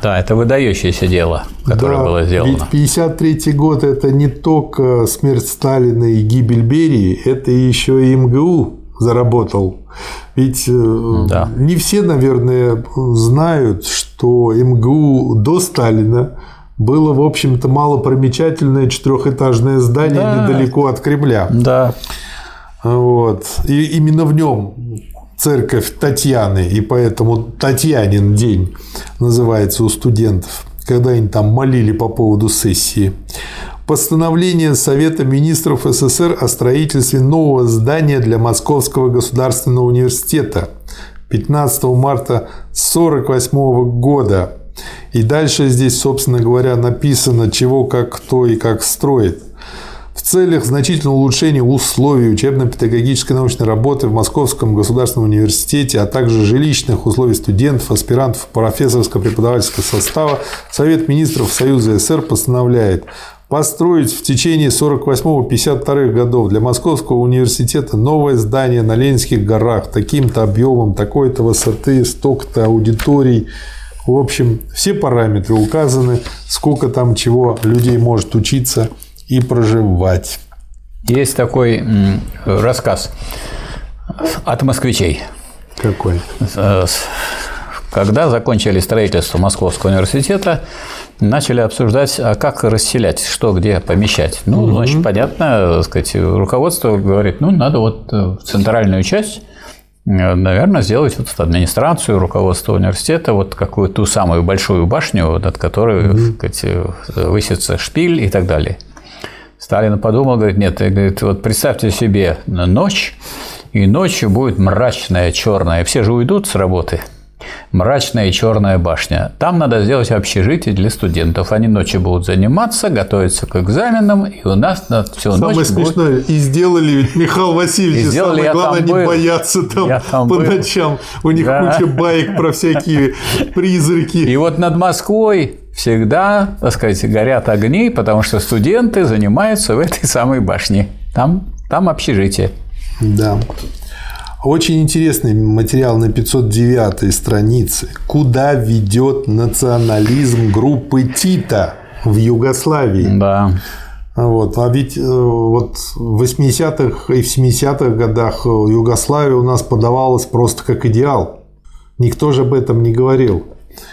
Да, это выдающееся дело, которое да, было сделано. Ведь 53 год – это не только смерть Сталина и гибель Берии, это еще и МГУ заработал. Ведь э, да. не все, наверное, знают, что МГУ до Сталина было, в общем-то, малопримечательное четырехэтажное здание да. недалеко от Кремля. Да. Вот. И именно в нем церковь Татьяны, и поэтому Татьянин день называется у студентов, когда они там молили по поводу сессии постановление Совета министров СССР о строительстве нового здания для Московского государственного университета 15 марта 1948 года. И дальше здесь, собственно говоря, написано, чего, как, кто и как строит. В целях значительного улучшения условий учебно-педагогической научной работы в Московском государственном университете, а также жилищных условий студентов, аспирантов, профессорско-преподавательского состава Совет министров Союза СССР постановляет построить в течение 48-52 годов для Московского университета новое здание на Ленинских горах таким-то объемом, такой-то высоты, столько-то аудиторий. В общем, все параметры указаны, сколько там чего людей может учиться и проживать. Есть такой рассказ от москвичей. Какой? Когда закончили строительство Московского университета, начали обсуждать, а как расселять, что где помещать. Ну, угу. значит, понятно, так сказать, руководство говорит, ну, надо вот э, центральную часть э, наверное, сделать вот администрацию, руководство университета, вот какую ту самую большую башню, над которой mm сказать, высится шпиль и так далее. Сталин подумал, говорит, нет, говорит, вот представьте себе ночь, и ночью будет мрачная, черная, все же уйдут с работы – мрачная черная башня. Там надо сделать общежитие для студентов. Они ночью будут заниматься, готовиться к экзаменам, и у нас на всю Самое ночь смешное, будет... и сделали ведь Михаил Васильевич, И сделали, самое главное не был. бояться там, Я там по был. ночам. У них Да. куча баек про всякие призраки. И вот над Москвой всегда, так сказать, горят огни, потому что студенты занимаются в этой самой башне. Там, там общежитие. Да. Очень интересный материал на 509 странице. Куда ведет национализм группы Тита в Югославии? Да. Вот. А ведь э, вот в 80-х и в 70-х годах Югославия у нас подавалась просто как идеал. Никто же об этом не говорил.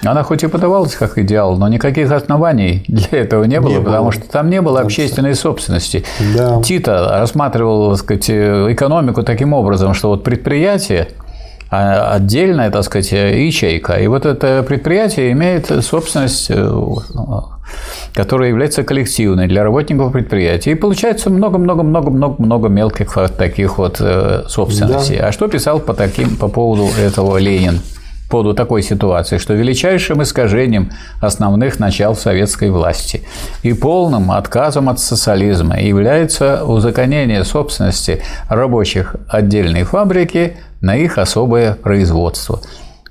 Она хоть и подавалась как идеал, но никаких оснований для этого не было, Не было. потому что там не было общественной собственности. Да. Тита рассматривал так сказать, экономику таким образом, что вот предприятие а отдельная, так сказать, ячейка. И вот это предприятие имеет собственность, э, которая является коллективной для работников предприятия. И получается много-много-много-много-много мелких таких вот э, собственностей. А что писал по, таким, по поводу этого Ленин? По поводу такой ситуации, что величайшим искажением основных начал советской власти и полным отказом от социализма является узаконение собственности рабочих отдельной фабрики на их особое производство.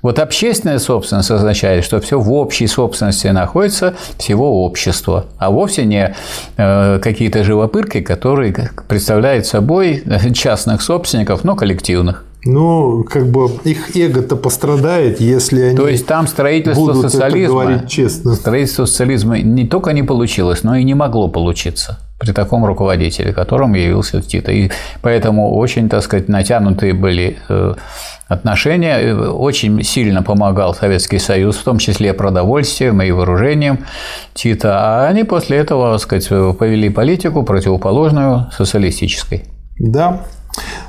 Вот общественная собственность означает, что все в общей собственности находится всего общества, а вовсе не э, какие-то живопырки, которые представляют собой частных собственников, но коллективных. Ну, как бы их эго-то пострадает, если они То есть там строительство будут это социализма, говорить честно. строительство социализма не только не получилось, но и не могло получиться при таком руководителе, которым явился Тита. И поэтому очень, так сказать, натянутые были э, отношения. Очень сильно помогал Советский Союз, в том числе продовольствием и вооружением Тита. А они после этого, так сказать, повели политику противоположную социалистической. Да.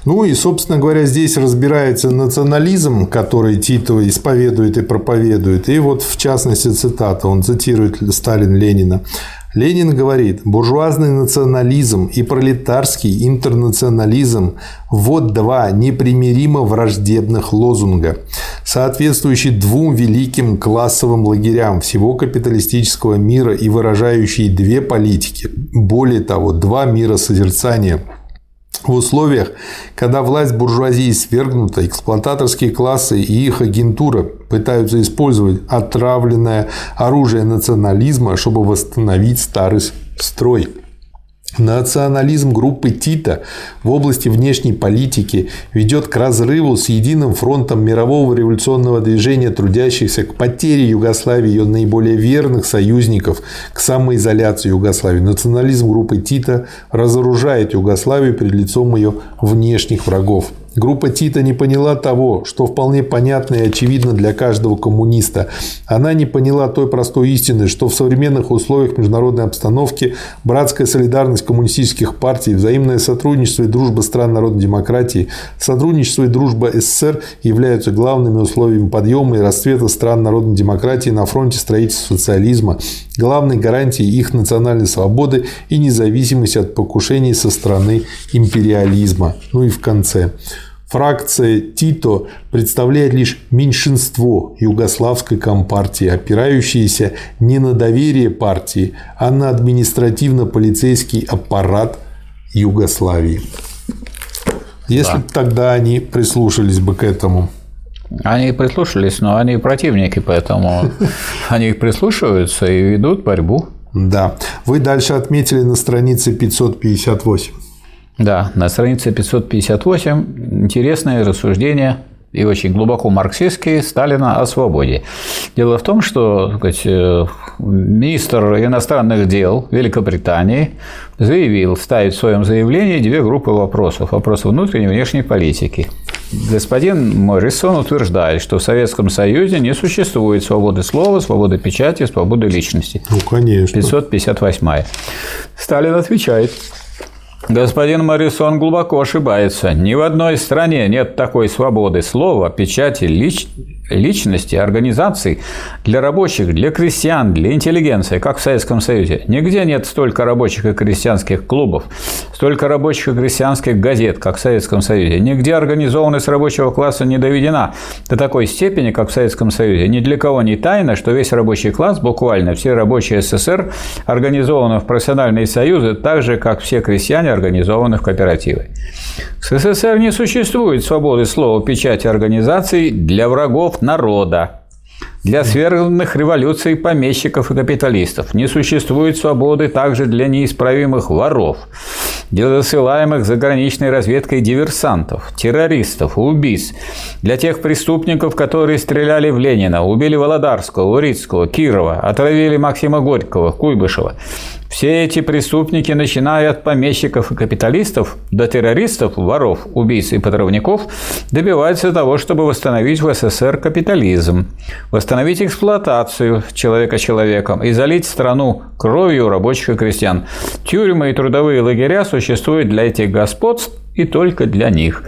Ну и, собственно говоря, здесь разбирается национализм, который Тито исповедует и проповедует. И вот, в частности, цитата, он цитирует Сталин Ленина. Ленин говорит, буржуазный национализм и пролетарский интернационализм – вот два непримиримо враждебных лозунга, соответствующие двум великим классовым лагерям всего капиталистического мира и выражающие две политики, более того, два мира созерцания – в условиях, когда власть буржуазии свергнута, эксплуататорские классы и их агентура пытаются использовать отравленное оружие национализма, чтобы восстановить старый строй. Национализм группы Тита в области внешней политики ведет к разрыву с единым фронтом мирового революционного движения трудящихся, к потере Югославии ее наиболее верных союзников, к самоизоляции Югославии. Национализм группы Тита разоружает Югославию перед лицом ее внешних врагов. Группа Тита не поняла того, что вполне понятно и очевидно для каждого коммуниста. Она не поняла той простой истины, что в современных условиях международной обстановки братская солидарность коммунистических партий, взаимное сотрудничество и дружба стран народной демократии, сотрудничество и дружба СССР являются главными условиями подъема и расцвета стран народной демократии на фронте строительства социализма, главной гарантией их национальной свободы и независимости от покушений со стороны империализма. Ну и в конце. Фракция Тито представляет лишь меньшинство югославской компартии, опирающееся не на доверие партии, а на административно-полицейский аппарат Югославии. Если Да. тогда они прислушались бы к этому. Они прислушались, но они противники, поэтому они прислушиваются и ведут борьбу. Да. Вы дальше отметили на странице 558. Да, на странице 558 интересное рассуждение и очень глубоко марксистские Сталина о свободе. Дело в том, что сказать, э, министр иностранных дел Великобритании заявил, ставит в своем заявлении две группы вопросов. Вопросы внутренней и внешней политики. Господин Моррисон утверждает, что в Советском Союзе не существует свободы слова, свободы печати, свободы личности. Ну, конечно. 558. Сталин отвечает, Господин Моррисон глубоко ошибается. Ни в одной стране нет такой свободы слова, печати, лич... личности, организаций для рабочих, для крестьян, для интеллигенции, как в Советском Союзе. Нигде нет столько рабочих и крестьянских клубов, столько рабочих и крестьянских газет, как в Советском Союзе. Нигде организованность рабочего класса не доведена до такой степени, как в Советском Союзе. Ни для кого не тайно, что весь рабочий класс, буквально все рабочие СССР, организованы в профессиональные союзы, так же, как все крестьяне организованы в кооперативы. В СССР не существует свободы слова, печати организаций для врагов народа. Для свергнутых революций помещиков и капиталистов не существует свободы также для неисправимых воров, для засылаемых заграничной разведкой диверсантов, террористов, убийц, для тех преступников, которые стреляли в Ленина, убили Володарского, Урицкого, Кирова, отравили Максима Горького, Куйбышева, все эти преступники, начиная от помещиков и капиталистов до террористов, воров, убийц и подрывников, добиваются того, чтобы восстановить в СССР капитализм, восстановить эксплуатацию человека человеком и залить страну кровью рабочих и крестьян. Тюрьмы и трудовые лагеря существуют для этих господств и только для них.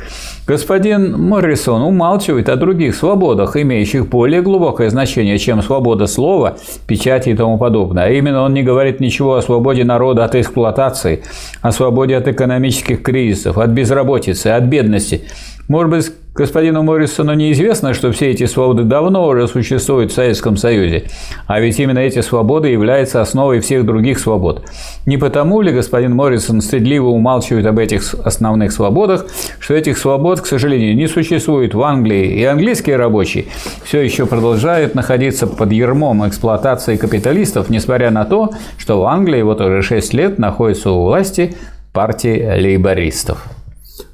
Господин Моррисон умалчивает о других свободах, имеющих более глубокое значение, чем свобода слова, печати и тому подобное. А именно он не говорит ничего о свободе народа от эксплуатации, о свободе от экономических кризисов, от безработицы, от бедности. Может быть, господину Моррисону неизвестно, что все эти свободы давно уже существуют в Советском Союзе, а ведь именно эти свободы являются основой всех других свобод. Не потому ли господин Моррисон стыдливо умалчивает об этих основных свободах, что этих свобод, к сожалению, не существует в Англии, и английские рабочие все еще продолжают находиться под ермом эксплуатации капиталистов, несмотря на то, что в Англии вот уже 6 лет находится у власти партия лейбористов.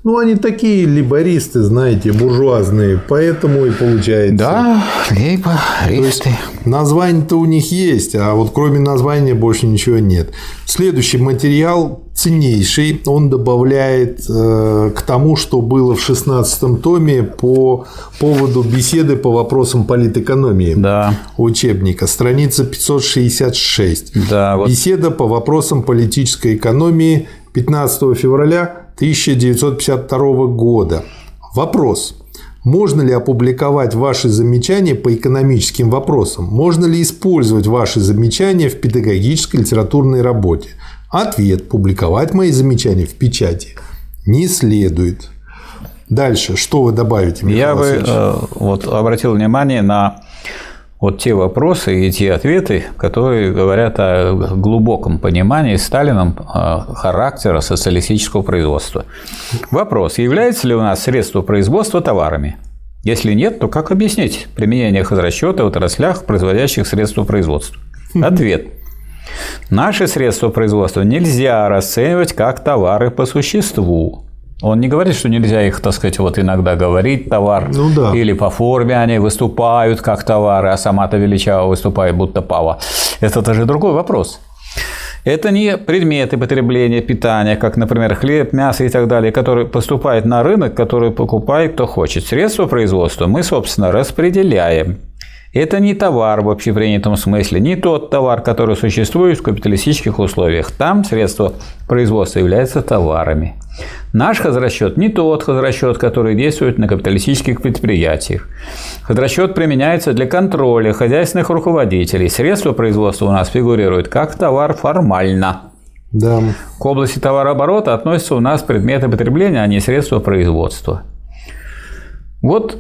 Ну, они такие либористы, знаете, буржуазные, поэтому и получается. Да, либористы. Название-то у них есть, а вот кроме названия больше ничего нет. Следующий материал ценнейший, он добавляет э, к тому, что было в 16 томе по поводу беседы по вопросам политэкономии да. учебника, страница 566. Да, вот. Беседа по вопросам политической экономии 15 февраля 1952 года. Вопрос. Можно ли опубликовать ваши замечания по экономическим вопросам? Можно ли использовать ваши замечания в педагогической литературной работе? Ответ. Публиковать мои замечания в печати не следует. Дальше. Что вы добавите, Михаил Я бы э, вот, обратил внимание на вот те вопросы и те ответы, которые говорят о глубоком понимании Сталином э, характера социалистического производства. Вопрос, является ли у нас средство производства товарами? Если нет, то как объяснить применение хозрасчета в отраслях, производящих средства производства? Ответ. Наши средства производства нельзя расценивать как товары по существу. Он не говорит, что нельзя их, так сказать, вот иногда говорить товар, ну, да. или по форме они выступают как товары, а сама-то величаво выступает будто пава. Это тоже другой вопрос. Это не предметы потребления, питания, как, например, хлеб, мясо и так далее, которые поступают на рынок, который покупает кто хочет. Средства производства мы, собственно, распределяем. Это не товар в общепринятом смысле, не тот товар, который существует в капиталистических условиях. Там средства производства являются товарами. Наш хозрасчет не тот хозрасчет, который действует на капиталистических предприятиях. Хозрасчет применяется для контроля хозяйственных руководителей. Средства производства у нас фигурируют как товар формально. Да. К области товарооборота относятся у нас предметы потребления, а не средства производства. Вот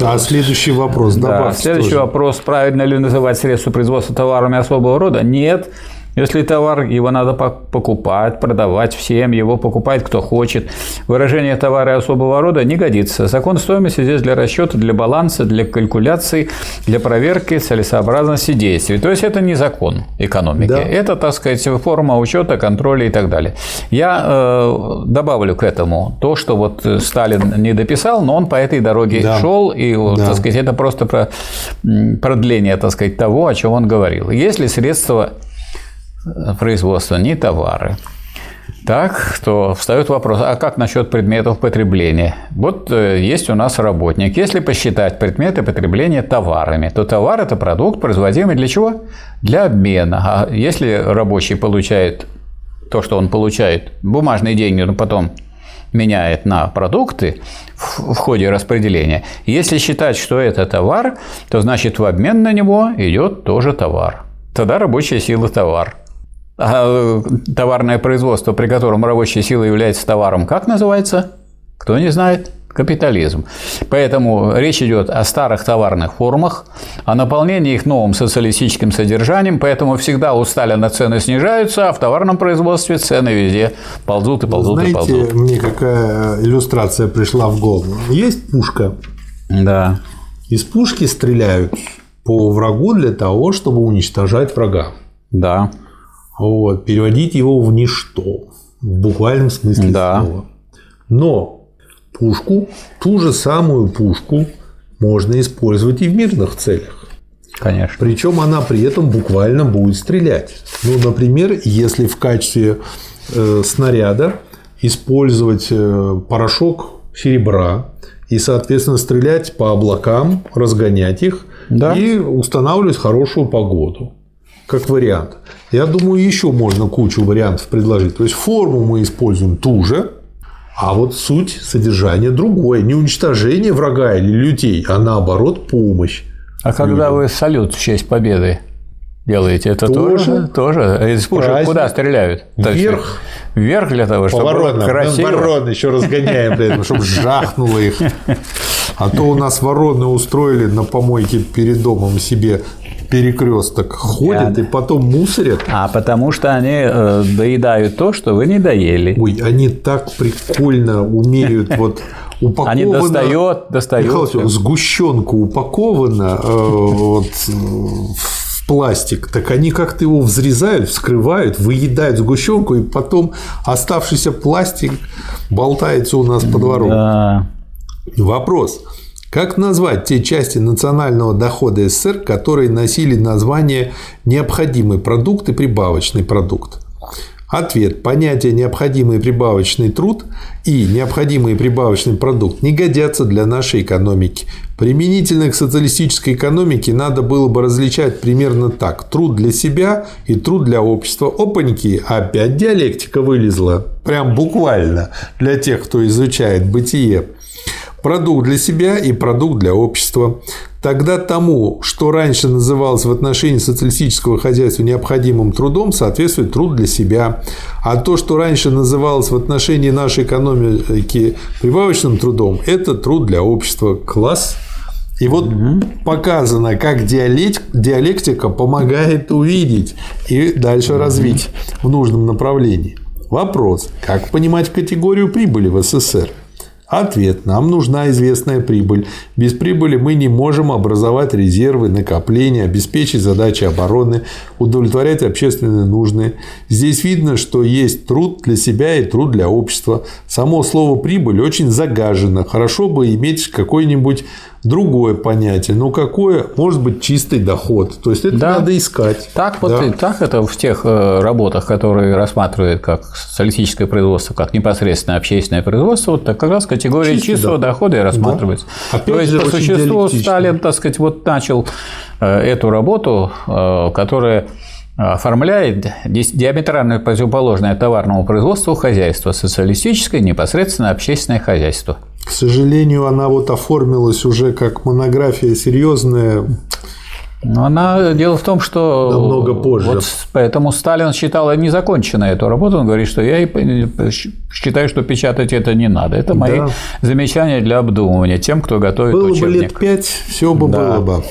а следующий вопрос. Да, следующий тоже. вопрос. Правильно ли называть средства производства товарами особого рода? Нет. Если товар, его надо покупать, продавать всем, его покупает кто хочет. Выражение товара особого рода не годится. Закон стоимости здесь для расчета, для баланса, для калькуляции, для проверки целесообразности действий. То есть это не закон экономики. Да. Это, так сказать, форма учета, контроля и так далее. Я э, добавлю к этому то, что вот Сталин не дописал, но он по этой дороге да. шел, и, да. так сказать, это просто про продление, так сказать, того, о чем он говорил. Если средства производства, не товары. Так, то встает вопрос, а как насчет предметов потребления? Вот э, есть у нас работник. Если посчитать предметы потребления товарами, то товар – это продукт, производимый для чего? Для обмена. А если рабочий получает то, что он получает, бумажные деньги, но потом меняет на продукты в ходе распределения. Если считать, что это товар, то значит в обмен на него идет тоже товар. Тогда рабочая сила – товар. А товарное производство, при котором рабочая сила является товаром, как называется? Кто не знает? капитализм. Поэтому речь идет о старых товарных формах, о наполнении их новым социалистическим содержанием, поэтому всегда у Сталина цены снижаются, а в товарном производстве цены везде ползут и ползут Знаете, и ползут. мне какая иллюстрация пришла в голову. Есть пушка. Да. Из пушки стреляют по врагу для того, чтобы уничтожать врага. Да. Вот, переводить его в ничто. В буквальном смысле да. слова. Но пушку, ту же самую пушку можно использовать и в мирных целях. Конечно. Причем она при этом буквально будет стрелять. Ну, например, если в качестве э, снаряда использовать э, порошок серебра и, соответственно, стрелять по облакам, разгонять их Да. и устанавливать хорошую погоду. Как вариант. Я думаю, еще можно кучу вариантов предложить. То есть форму мы используем ту же, а вот суть содержания другое. Не уничтожение врага или людей, а наоборот помощь. А когда вы салют в честь победы делаете, это Тоже. тоже? Тоже. Из пушек куда стреляют? Вверх. Вверх для того, чтобы было воронам. красиво. Ворон еще разгоняем для этого, чтобы жахнуло их. А то у нас вороны устроили на помойке перед домом себе перекресток, ходят Да. и потом мусорят. А потому что они э, доедают то, что вы не доели. Ой, они так прикольно умеют вот упаковано. Они достает, достают. Михаил Васильевич, сгущенка упакована э, вот, э, в пластик, так они как-то его взрезают, вскрывают, выедают сгущенку, и потом оставшийся пластик болтается у нас по двору. Да. Вопрос. Как назвать те части национального дохода СССР, которые носили название «необходимый продукт» и «прибавочный продукт»? Ответ. Понятие «необходимый прибавочный труд» и «необходимый прибавочный продукт» не годятся для нашей экономики. Применительно к социалистической экономике надо было бы различать примерно так. Труд для себя и труд для общества. Опаньки, опять диалектика вылезла. Прям буквально для тех, кто изучает бытие. Продукт для себя и продукт для общества. Тогда тому, что раньше называлось в отношении социалистического хозяйства необходимым трудом, соответствует труд для себя. А то, что раньше называлось в отношении нашей экономики прибавочным трудом, это труд для общества. Класс. И вот показано, как диалект, диалектика помогает увидеть и дальше развить в нужном направлении. Вопрос. Как понимать категорию прибыли в СССР? Ответ. Нам нужна известная прибыль. Без прибыли мы не можем образовать резервы, накопления, обеспечить задачи обороны, удовлетворять общественные нужды. Здесь видно, что есть труд для себя и труд для общества. Само слово «прибыль» очень загажено. Хорошо бы иметь какое-нибудь другое понятие. Но какое? Может быть, чистый доход. То есть, это Да. надо искать. Так вот Да. и так это в тех э, работах, которые рассматривают как социалистическое производство, как непосредственно общественное производство, вот так как раз категория Чистый чистого доход. дохода и рассматривается. Опять То есть, же, по существу. Сталин, так сказать, вот начал э, эту работу, э, которая оформляет ди- диаметрально противоположное товарному производству хозяйство, социалистическое, непосредственно общественное хозяйство. К сожалению, она вот оформилась уже как монография серьезная. Но она дело в том, что Намного позже. Вот поэтому Сталин считал незаконченной эту работу. Он говорит, что я считаю, что печатать это не надо. Это мои Да. замечания для обдумывания тем, кто готовит Было бы учебник. лет пять, все бы Да. было бы.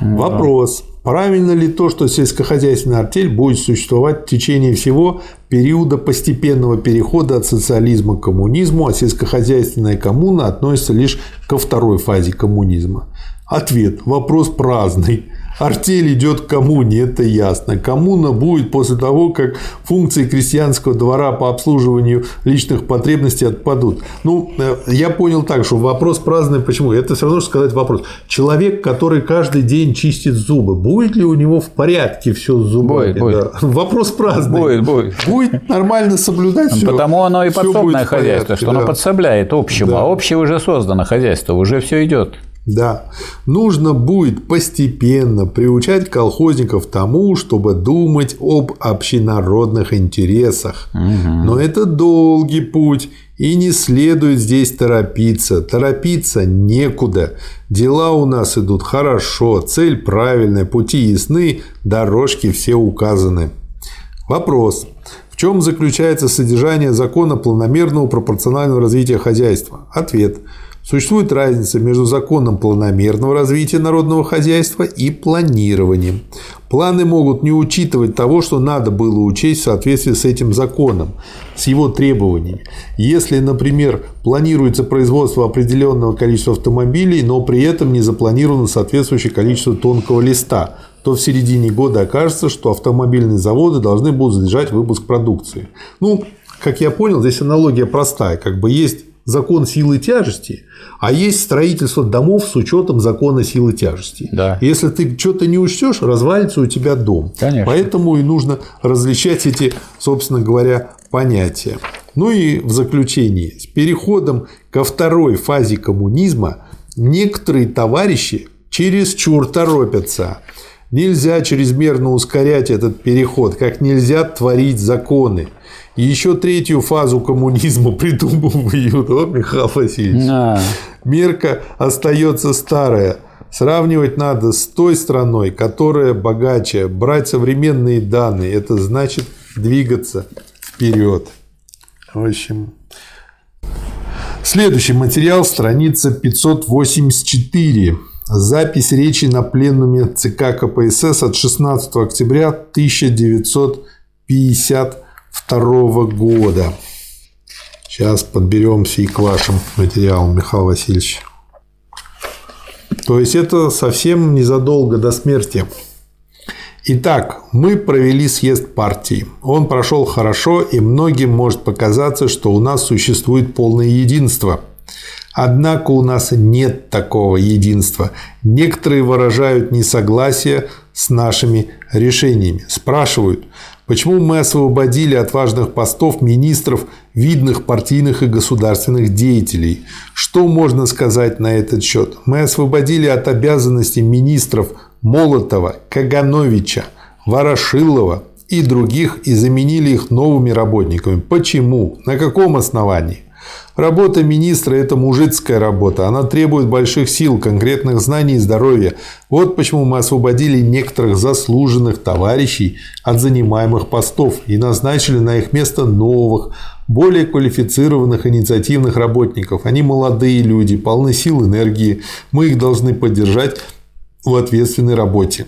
Вопрос. Правильно ли то, что сельскохозяйственная артель будет существовать в течение всего периода постепенного перехода от социализма к коммунизму, а сельскохозяйственная коммуна относится лишь ко второй фазе коммунизма? Ответ. Вопрос праздный. Артель идет к коммуне, это ясно. Коммуна будет после того, как функции крестьянского двора по обслуживанию личных потребностей отпадут. Ну, э, я понял так, что вопрос праздный. Почему? Это все равно, что сказать вопрос. Человек, который каждый день чистит зубы, будет ли у него в порядке все с зубами? Будет, будет. Да. Вопрос праздный. Будет, будет. Будет нормально соблюдать все. Потому оно и подсобное хозяйство, что оно подсобляет общему, Да. а общее уже создано хозяйство, уже все идет. Да, нужно будет постепенно приучать колхозников тому, чтобы думать об общенародных интересах. Угу. Но это долгий путь, и не следует здесь торопиться. Торопиться некуда. Дела у нас идут хорошо, цель правильная, пути ясны, дорожки все указаны. Вопрос. В чем заключается содержание закона планомерного пропорционального развития хозяйства? Ответ. Существует разница между законом планомерного развития народного хозяйства и планированием. Планы могут не учитывать того, что надо было учесть в соответствии с этим законом, с его требованиями. Если, например, планируется производство определенного количества автомобилей, но при этом не запланировано соответствующее количество тонкого листа, то в середине года окажется, что автомобильные заводы должны будут задержать выпуск продукции. Ну, как я понял, здесь аналогия простая. Как бы есть закон силы тяжести, а есть строительство домов с учетом закона силы тяжести. Да. Если ты что-то не учтешь, развалится у тебя дом. Конечно. Поэтому и нужно различать эти, собственно говоря, понятия. Ну и в заключении, с переходом ко второй фазе коммунизма некоторые товарищи чересчур торопятся. Нельзя чрезмерно ускорять этот переход, как нельзя творить законы. Еще третью фазу коммунизма придумывают, вот, Михаил Васильевич. А. Мерка остается старая. Сравнивать надо с той страной, которая богаче. Брать современные данные – это значит двигаться вперед. В общем, следующий материал, страница 584. Запись речи на пленуме ЦК КПСС от 16 октября 1950 2022 года. Сейчас подберемся и к вашим материалам, Михаил Васильевич. То есть это совсем незадолго до смерти. Итак, мы провели съезд партии. Он прошел хорошо, и многим может показаться, что у нас существует полное единство. Однако у нас нет такого единства. Некоторые выражают несогласие с нашими решениями. Спрашивают, Почему мы освободили от важных постов министров, видных партийных и государственных деятелей? Что можно сказать на этот счет? Мы освободили от обязанностей министров Молотова, Кагановича, Ворошилова и других и заменили их новыми работниками. Почему? На каком основании? Работа министра – это мужицкая работа. Она требует больших сил, конкретных знаний и здоровья. Вот почему мы освободили некоторых заслуженных товарищей от занимаемых постов и назначили на их место новых, более квалифицированных инициативных работников. Они молодые люди, полны сил, энергии. Мы их должны поддержать в ответственной работе.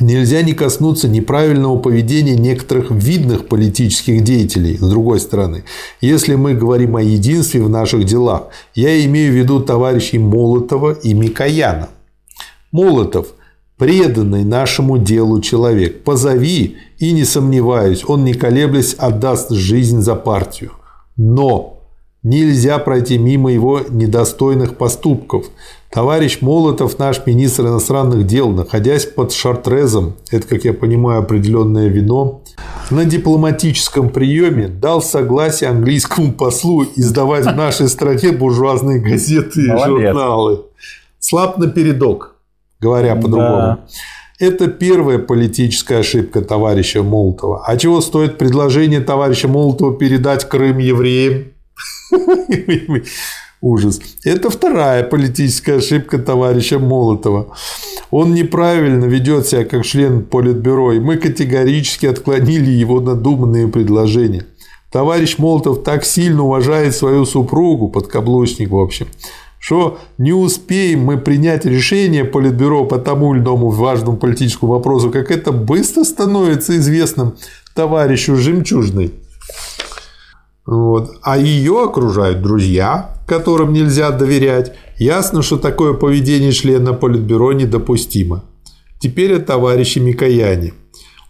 Нельзя не коснуться неправильного поведения некоторых видных политических деятелей, с другой стороны. Если мы говорим о единстве в наших делах, я имею в виду товарищей Молотова и Микояна. Молотов – преданный нашему делу человек. Позови, и не сомневаюсь, он не колеблясь отдаст жизнь за партию. Но Нельзя пройти мимо его недостойных поступков. Товарищ Молотов, наш министр иностранных дел, находясь под шартрезом, это, как я понимаю, определенное вино, на дипломатическом приеме дал согласие английскому послу издавать в нашей стране буржуазные газеты и журналы. Слаб напередок, говоря по-другому. Да. Это первая политическая ошибка товарища Молотова. А чего стоит предложение товарища Молотова передать Крым евреям? Ужас. Это вторая политическая ошибка товарища Молотова. Он неправильно ведет себя как член Политбюро, и мы категорически отклонили его надуманные предложения. Товарищ Молотов так сильно уважает свою супругу, подкаблучник в общем, что не успеем мы принять решение Политбюро по тому или иному важному политическому вопросу, как это быстро становится известным товарищу Жемчужной. Вот. А ее окружают друзья, которым нельзя доверять. Ясно, что такое поведение члена Политбюро недопустимо. Теперь о товарище Микояне.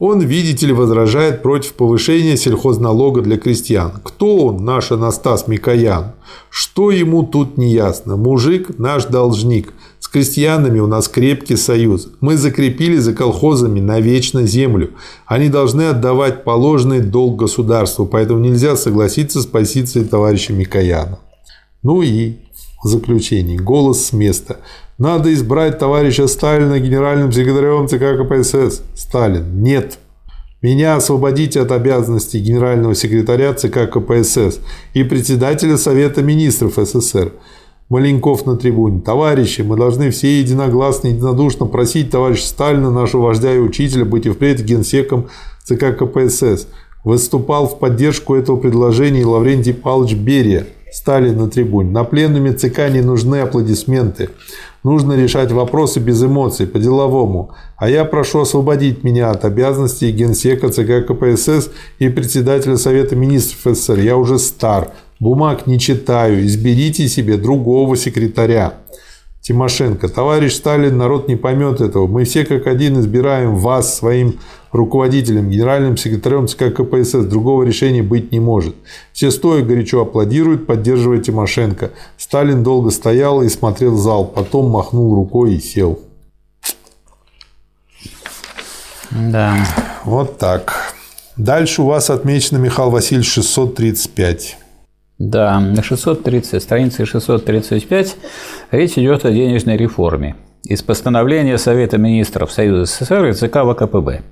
Он, видите ли, возражает против повышения сельхозналога для крестьян. Кто он, наш Анастас Микоян? Что ему тут не ясно? Мужик – наш должник. С крестьянами у нас крепкий союз. Мы закрепили за колхозами навечно землю. Они должны отдавать положенный долг государству, поэтому нельзя согласиться с позицией товарища Микояна. Ну и В заключении. Голос с места. Надо избрать товарища Сталина генеральным секретарем ЦК КПСС. Сталин. Нет. Меня освободите от обязанностей генерального секретаря ЦК КПСС и председателя Совета министров СССР. Маленков на трибуне. Товарищи, мы должны все единогласно, единодушно просить товарища Сталина, нашего вождя и учителя, быть и впредь генсеком ЦК КПСС. Выступал в поддержку этого предложения Лаврентий Павлович Берия. Сталин на трибуне. На пленуме ЦК не нужны аплодисменты. Нужно решать вопросы без эмоций, по-деловому. А я прошу освободить меня от обязанностей генсека ЦК КПСС и председателя Совета министров СССР. Я уже стар, бумаг не читаю, изберите себе другого секретаря. Тимошенко. Товарищ Сталин, народ не поймет этого. Мы все как один избираем вас своим руководителем, генеральным секретарем ЦК КПСС. Другого решения быть не может. Все стоя горячо аплодируют, поддерживая Тимошенко. Сталин долго стоял и смотрел в зал, потом махнул рукой и сел. Да. Вот так. Дальше у вас отмечено, Михаил Васильевич, 635. Да, на 630, странице 635 речь идет о денежной реформе из постановления Совета министров Союза СССР и ЦК ВКПБ.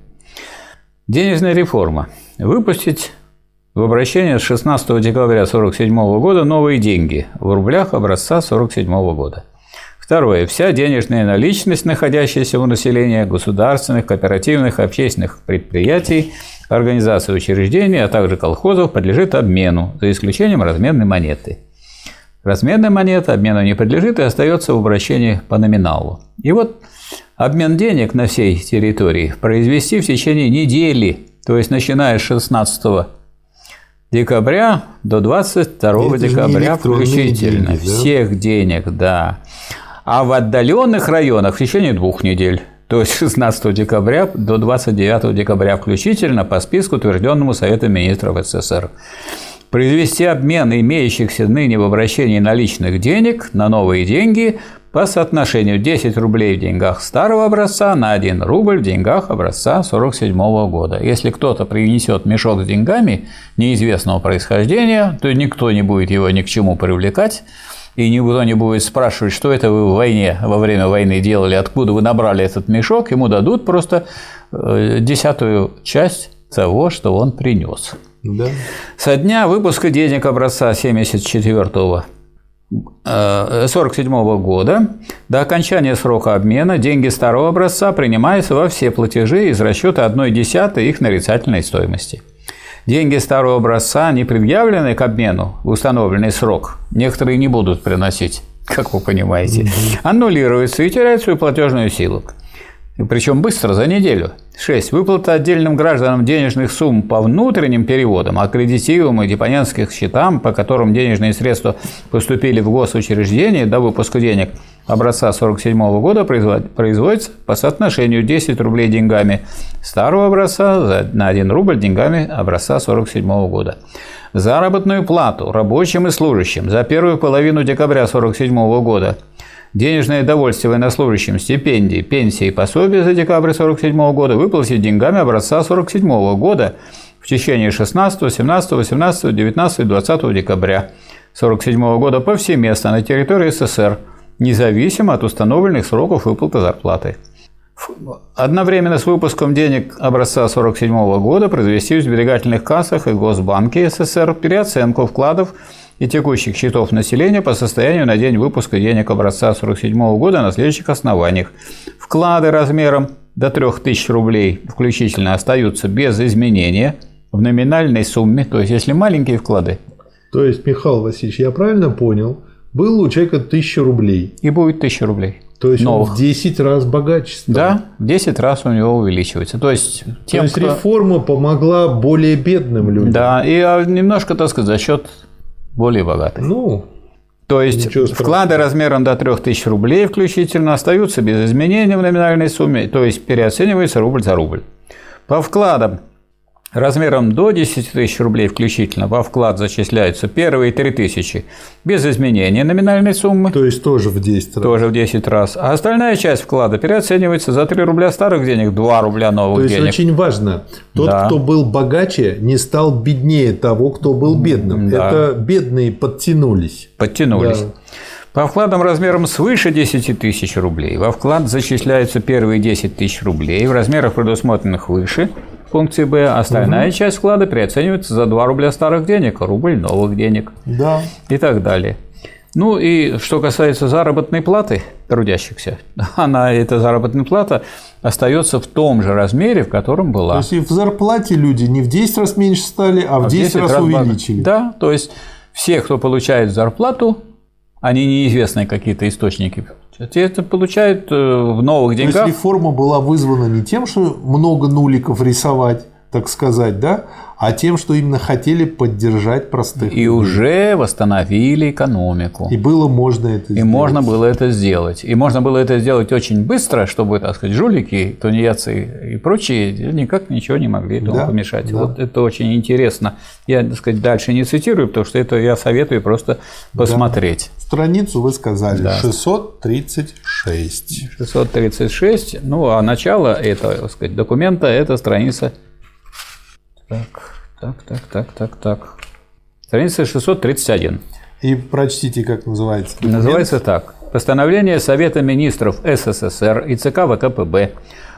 Денежная реформа. Выпустить в обращение с 16 декабря 1947 года новые деньги в рублях образца 1947 года. Второе. Вся денежная наличность, находящаяся у населения государственных, кооперативных, общественных предприятий – организаций учреждений, а также колхозов подлежит обмену, за исключением разменной монеты. Разменная монета обмену не подлежит и остается в обращении по номиналу. И вот обмен денег на всей территории произвести в течение недели, то есть начиная с 16 декабря до 22 Это декабря включительно. Деньги, да? Всех денег, да. А в отдаленных районах в течение двух недель то есть 16 декабря до 29 декабря включительно по списку, утвержденному Советом министров СССР. Произвести обмен имеющихся ныне в обращении наличных денег на новые деньги по соотношению 10 рублей в деньгах старого образца на 1 рубль в деньгах образца 47 года. Если кто-то принесет мешок с деньгами неизвестного происхождения, то никто не будет его ни к чему привлекать, и никто не будет спрашивать, что это вы в войне, во время войны делали, откуда вы набрали этот мешок, ему дадут просто э, десятую часть того, что он принес. Да. Со дня выпуска денег образца 74 47 -го года до окончания срока обмена деньги старого образца принимаются во все платежи из расчета 1 десятой их нарицательной стоимости. Деньги старого образца, не предъявленные к обмену в установленный срок, некоторые не будут приносить, как вы понимаете, аннулируются и теряют свою платежную силу. Причем быстро, за неделю. 6. Выплата отдельным гражданам денежных сумм по внутренним переводам, аккредитивам и депонентским счетам, по которым денежные средства поступили в госучреждение до выпуска денег образца 1947 года, производится по соотношению 10 рублей деньгами старого образца на 1 рубль деньгами образца 1947 года. Заработную плату рабочим и служащим за первую половину декабря 1947 года – Денежное довольствие военнослужащим, стипендии, пенсии и пособия за декабрь 1947 года выплатить деньгами образца 1947 года в течение 16, 17, 18, 19 20 декабря 1947 года повсеместно на территории СССР, независимо от установленных сроков выплаты зарплаты. Одновременно с выпуском денег образца 1947 года произвести в сберегательных кассах и Госбанке СССР переоценку вкладов и текущих счетов населения по состоянию на день выпуска денег образца 1947 года на следующих основаниях. Вклады размером до 3000 рублей включительно остаются без изменения в номинальной сумме, то есть если маленькие вклады. То есть, Михаил Васильевич, я правильно понял, был у человека 1000 рублей. И будет 1000 рублей. То есть новых. он в 10 раз богаче стал. Да, в 10 раз у него увеличивается. То есть, тем, То есть кто... реформа помогла более бедным людям. Да, и а, немножко, так сказать, за счет более богатых. Ну, то есть вклады размером до 3000 рублей включительно остаются без изменения в номинальной сумме, то есть переоценивается рубль за рубль. По вкладам размером до 10 тысяч рублей включительно во вклад зачисляются первые 3 тысячи без изменения номинальной суммы. То есть тоже в 10 раз. Тоже в 10 раз. А остальная часть вклада переоценивается за 3 рубля старых денег, 2 рубля новых денег. То есть денег. очень важно, тот, да. кто был богаче, не стал беднее того, кто был бедным. Да. Это бедные подтянулись. Подтянулись. Да. По вкладам размером свыше 10 тысяч рублей во вклад зачисляются первые 10 тысяч рублей в размерах, предусмотренных выше функции Б. Остальная угу. часть вклада переоценивается за 2 рубля старых денег, рубль новых денег да. и так далее. Ну и что касается заработной платы трудящихся, она, эта заработная плата остается в том же размере, в котором была. То есть и в зарплате люди не в 10 раз меньше стали, а, а в 10, 10 раз, раз увеличили. Да, то есть все, кто получает зарплату, они неизвестные какие-то источники, это получают э, в новых деньгах. То есть реформа была вызвана не тем, что много нуликов рисовать, так сказать, да, а тем, что именно хотели поддержать простых. И людей. уже восстановили экономику. И было можно это и сделать. И можно было это сделать. И можно было это сделать очень быстро, чтобы, так сказать, жулики, тунеядцы и прочие никак ничего не могли этому да, помешать. Да. Вот это очень интересно. Я, так сказать, дальше не цитирую, потому что это я советую просто посмотреть. Да. Страницу вы сказали да. 636. 636. Ну, а начало этого, так сказать, документа – это страница так, так, так, так, так, так. Страница 631. И прочтите, как называется. Документ. Называется так. Постановление Совета министров СССР и ЦК ВКПБ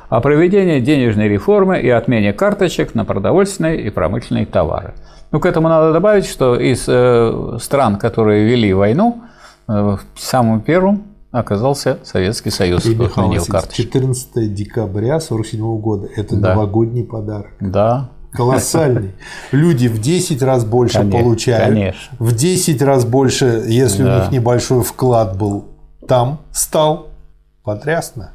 о проведении денежной реформы и отмене карточек на продовольственные и промышленные товары. Ну, к этому надо добавить, что из э, стран, которые вели войну, э, самым первым оказался Советский Союз. И, Михаил 14 декабря 1947 года – это да. новогодний подарок. Да, колоссальный. Люди в 10 раз больше конечно, получают. Конечно. В 10 раз больше, если да. у них небольшой вклад был, там стал. Потрясно.